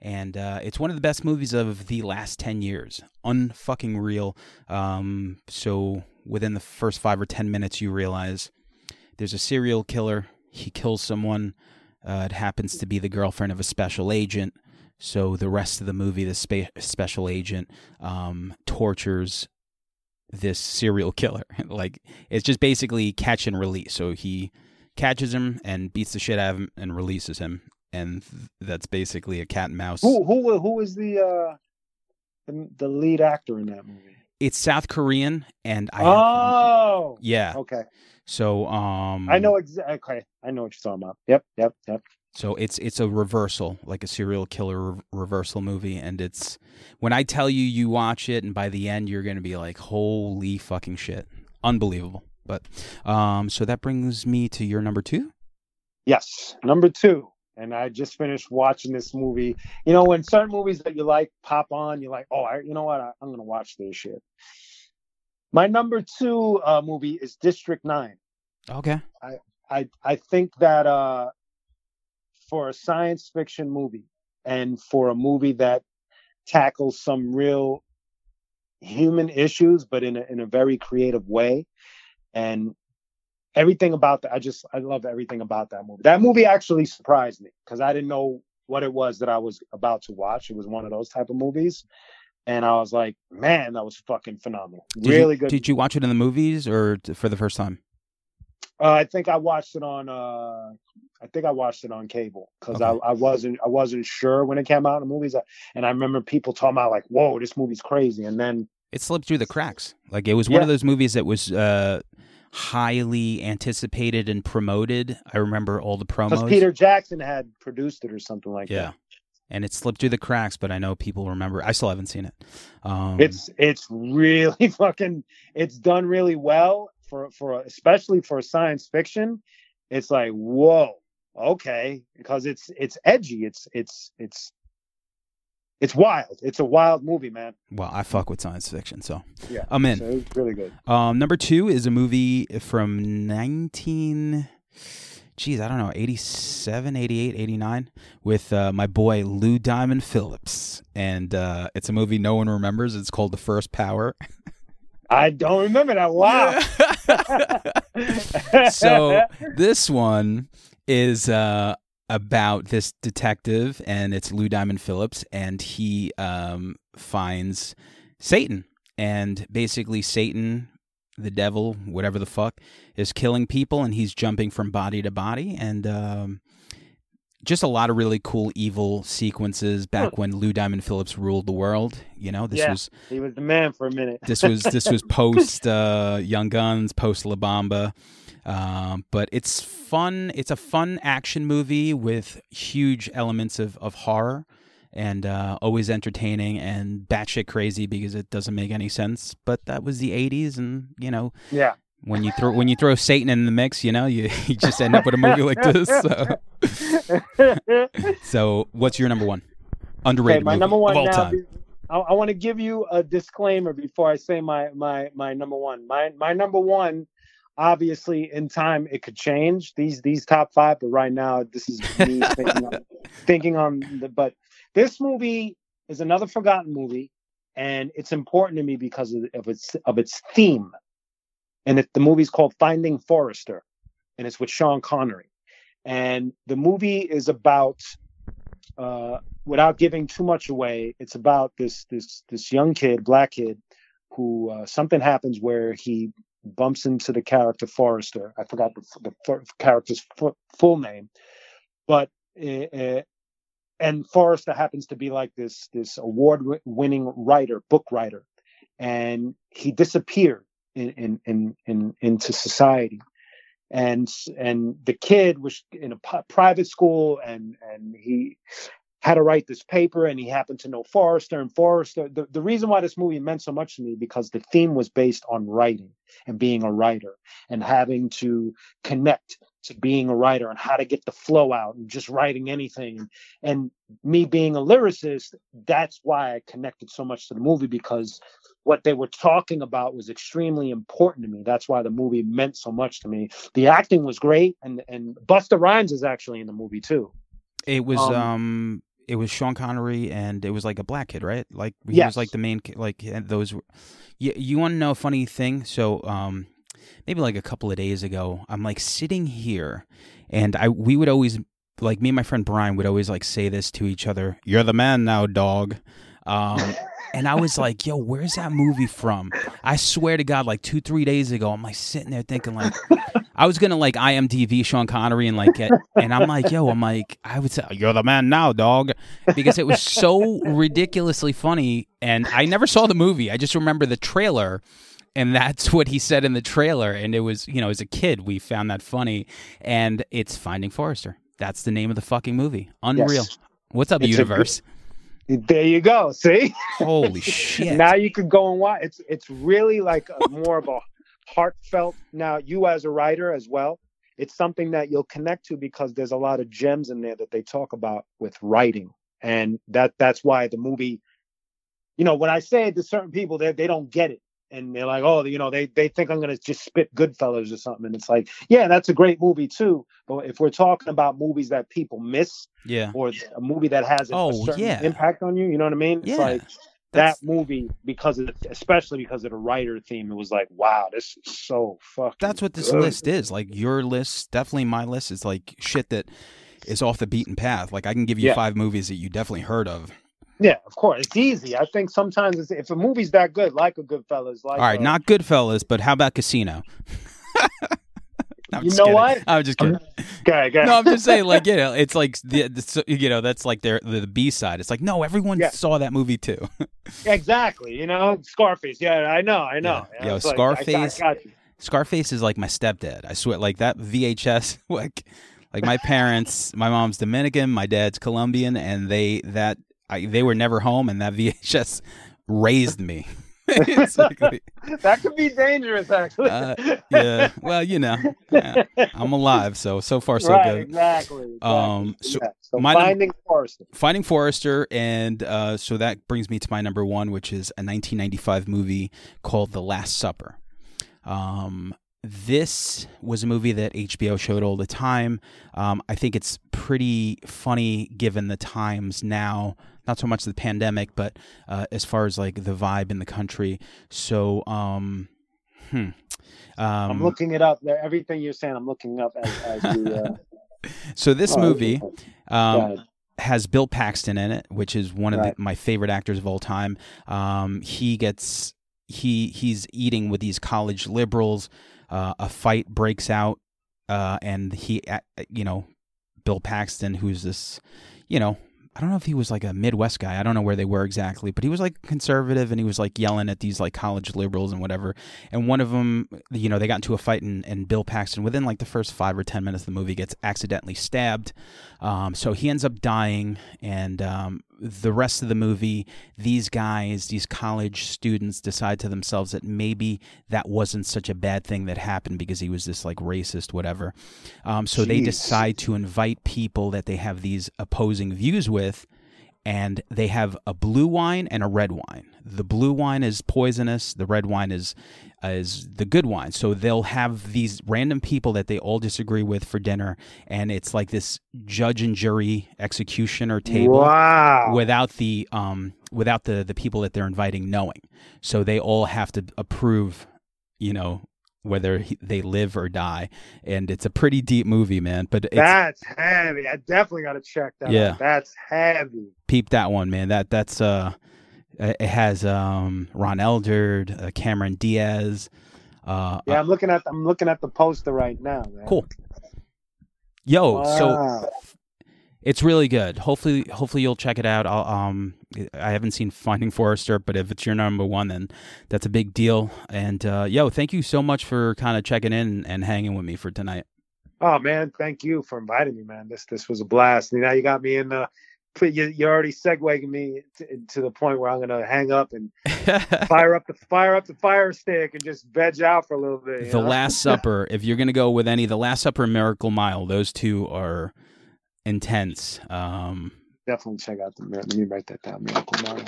and uh, it's one of the best movies of the last 10 years. Unfucking real. Um so within the first five or ten minutes you realize there's a serial killer. He kills someone uh, it happens to be the girlfriend of a special agent So the rest of the movie, the spe- special agent um, tortures this serial killer. like it's just basically catch and release. So he catches him and beats the shit out of him and releases him, and th- that's basically a cat and mouse. Who who who is the uh the, the lead actor in that movie? It's South Korean, and I oh, yeah. okay. So um, I know exactly. Okay, I know what you're talking about. Yep, yep, yep. So it's it's a reversal, like a serial killer re- reversal movie, and it's when I tell you you watch it, and by the end you're gonna be like, holy fucking shit, unbelievable. But um, so that brings me to your number two. Yes, number two. And I just finished watching this movie. You know, when certain movies that you like pop on, you're like, oh, I, you know what? I, I'm gonna watch this shit. My number two uh, movie is District Nine. Okay. I I I think that uh, for a science fiction movie and for a movie that tackles some real human issues, but in a, in a very creative way, and everything about that, I just I love everything about that movie. That movie actually surprised me because I didn't know what it was that I was about to watch. It was one of those type of movies. And I was like, man, that was fucking phenomenal. Did really you, good. Did you watch it in the movies or for the first time? Uh, I think I watched it on. Uh, I think I watched it on cable because Okay. I, I wasn't I wasn't sure when it came out in the movies, and I remember people talking about like, "Whoa, this movie's crazy," and then It slipped through the cracks. Like it was one of those movies that was uh, highly anticipated and promoted. I remember all the because promos. Peter Jackson had produced it or something like yeah. that. And it slipped through the cracks, but I know people remember. I still haven't seen it. Um, It's it's really fucking it's done really well for for especially for science fiction. It's like whoa, okay, because it's it's edgy. It's it's it's it's wild. It's a wild movie, man. well, I fuck with science fiction, so Yeah, I'm in. So it's really good. Um, number two is a movie from 19, geez, I don't know, 87, 88, 89, with uh, my boy Lou Diamond Phillips. And uh, it's a movie no one remembers. It's called The First Power. I don't remember that. Wow. so this one is uh, about this detective, and it's Lou Diamond Phillips, and he um, finds Satan, and basically Satan, the devil, whatever the fuck, is killing people, and he's jumping from body to body, and um, just a lot of really cool evil sequences back when Lou Diamond Phillips ruled the world. You know, this Yeah. was he was the man for a minute. this was this was post uh, Young Guns, post La Bamba. Um, but it's fun. It's a fun action movie with huge elements of, of horror and uh, always entertaining and batshit crazy because it doesn't make any sense. But that was the '80s, and you know Yeah. when you throw when you throw Satan in the mix, you know you, you just end up with a movie like this. So, so what's your number one underrated okay, my movie number one of all now. time? I, I want to give you a disclaimer before I say my my my number one. My my number one, obviously, in time it could change these these top five, but right now this is me thinking, on, thinking on the. But this movie is another forgotten movie, and it's important to me because of, of its of its theme. And it, the movie's called Finding Forrester, and it's with Sean Connery. And the movie is about uh, without giving too much away, it's about this this this young kid, black kid, who uh, something happens where he bumps into the character Forrester. I forgot the, the f- character's fu- full name, but uh, uh, and Forrester happens to be like this this award winning writer, book writer, and he disappeared in in in, in into society. And and the kid was in a private school and and he had to write this paper and he happened to know Forrester. And Forrester the, the reason why this movie meant so much to me because the theme was based on writing and being a writer and having to connect to being a writer and how to get the flow out and just writing anything and me being a lyricist that's why I connected so much to the movie because what they were talking about was extremely important to me. That's why the movie meant so much to me. The acting was great, and and Busta Rhymes is actually in the movie too. It was um, Um, it was Sean Connery and it was like a black kid, right? Like he Yes. was like the main like those were- you, you want to know a funny thing? So um maybe like a couple of days ago, I'm like sitting here and I we would always like me and my friend Brian would always like say this to each other. You're the man now, dog. Um, and I was like, yo, where's that movie from? I swear to God, like two, three days ago, I'm like sitting there thinking like, I was gonna like IMDb Sean Connery and like get, and I'm like, yo, I'm like, I would say, you're the man now, dog, because it was so ridiculously funny, and I never saw the movie. I just remember the trailer. And that's what he said in the trailer. And it was, you know, as a kid, we found that funny. And it's Finding Forrester. That's the name of the fucking movie. Unreal. Yes. What's up, It's a universe? There you go. See, Holy shit. now you can go and watch. It's it's really like a, more of a heartfelt. Now you as a writer as well, it's something that you'll connect to because there's a lot of gems in there that they talk about with writing, and that that's why the movie. You know, when I say it to certain people, they they don't get it, and they're like, oh, you know, they they think I'm gonna just spit Goodfellas or something, and it's like, yeah, that's a great movie too, but if we're talking about movies that people miss yeah. or a movie that has a, a Oh, certain yeah. impact on you, you know what I mean? Yeah. It's like That's- that movie because of especially because of the writer theme it was like wow this is so fucking That's what this good. list is. Like your list, definitely my list is like shit that is off the beaten path. Like I can give you Yeah. five movies that you definitely heard of. Yeah of course it's easy i think sometimes it's, if a movie's that good like a good fellas like All right, uh, not Goodfellas, but how about Casino? No, You know kidding. what? I'm just kidding. okay, okay. no, I'm just saying, like you know, it's like the, the you know that's like their the, the B side. It's like no, everyone Yeah. saw that movie too. exactly you know scarface yeah i know i know Yeah. Yo, It's like, I Scarface- I. Scarface is like my stepdad. I swear, like that VHS, like like my parents, my mom's Dominican, my dad's Colombian, and they that I, they were never home, and that VHS raised me. Like- that could be dangerous actually Uh, yeah, well, you know, yeah, I'm alive, so so far so right good. exactly, exactly. Um, so yeah. so my num- finding Forrester. Finding Forrester, and uh, so that brings me to my number one, which is a 1995 movie called The Last Supper. Um, this was a movie that HBO showed all the time. Um, I think it's pretty funny given the times now. Not so much the pandemic, but uh, as far as like the vibe in the country. So, um, hmm. Um, I'm looking it up. There- Everything you're saying, I'm looking up as, as you. Uh, so this oh, movie, um, has Bill Paxton in it, which is one of Right. the, my favorite actors of all time. Um, he gets he he's eating with these college liberals. Uh, a fight breaks out, uh, and he, uh, you know, Bill Paxton, who's this, you know. I don't know if he was like a Midwest guy. I don't know where they were exactly, but he was like conservative and he was like yelling at these like college liberals and whatever. And one of them, you know, they got into a fight and, and Bill Paxton, within like the first five or 10 minutes of the movie, gets accidentally stabbed. Um, so he ends up dying. And um, the rest of the movie, these guys, these college students decide to themselves that maybe that wasn't such a bad thing that happened because he was this like racist, whatever. Um, so they decide to invite people that they have these opposing views with and they have a blue wine and a red wine. The blue wine is poisonous. The red wine is is the good wine. So they'll have these random people that they all disagree with for dinner, and it's like this judge and jury executioner table Wow. without the um without the the people that they're inviting knowing. So they all have to approve, you know, whether he, they live or die. And it's a pretty deep movie, man. But it's, That's heavy. I definitely got to check that Yeah. out. That's heavy. peep that one, man. That that's uh, it has um Ron Eldard, uh, Cameron Diaz. Uh, Yeah, I'm looking at I'm looking at the poster right now, man. cool. Yo, so Wow. It's really good. Hopefully, hopefully you'll check it out. I'll, um, I haven't seen Finding Forrester, but if it's your number one, then that's a big deal. And uh, yo, thank you so much for kind of checking in and hanging with me for tonight. Oh man, thank you for inviting me, man. This this was a blast. Now you got me in the. You, you're already segueing me to, to the point where I'm gonna hang up and fire up the fire up the fire stick and just veg out for a little bit. the know? Last Supper. If you're gonna go with any, The Last Supper, Miracle Mile, those two are intense. Um, definitely check out the. Let me write that down. Miracle Mile.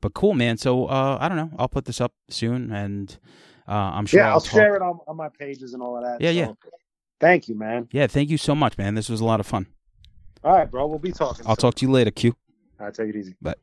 but cool, man. So uh, I don't know. I'll put this up soon, and uh, I'm sure Yeah, I'll, I'll share it on, on my pages and all of that. Yeah, yeah. Thank you, man. Yeah, thank you so much, man. This was a lot of fun. All right, bro. We'll be talking. I'll soon. talk to you later, Q. All right, take it easy. Bye.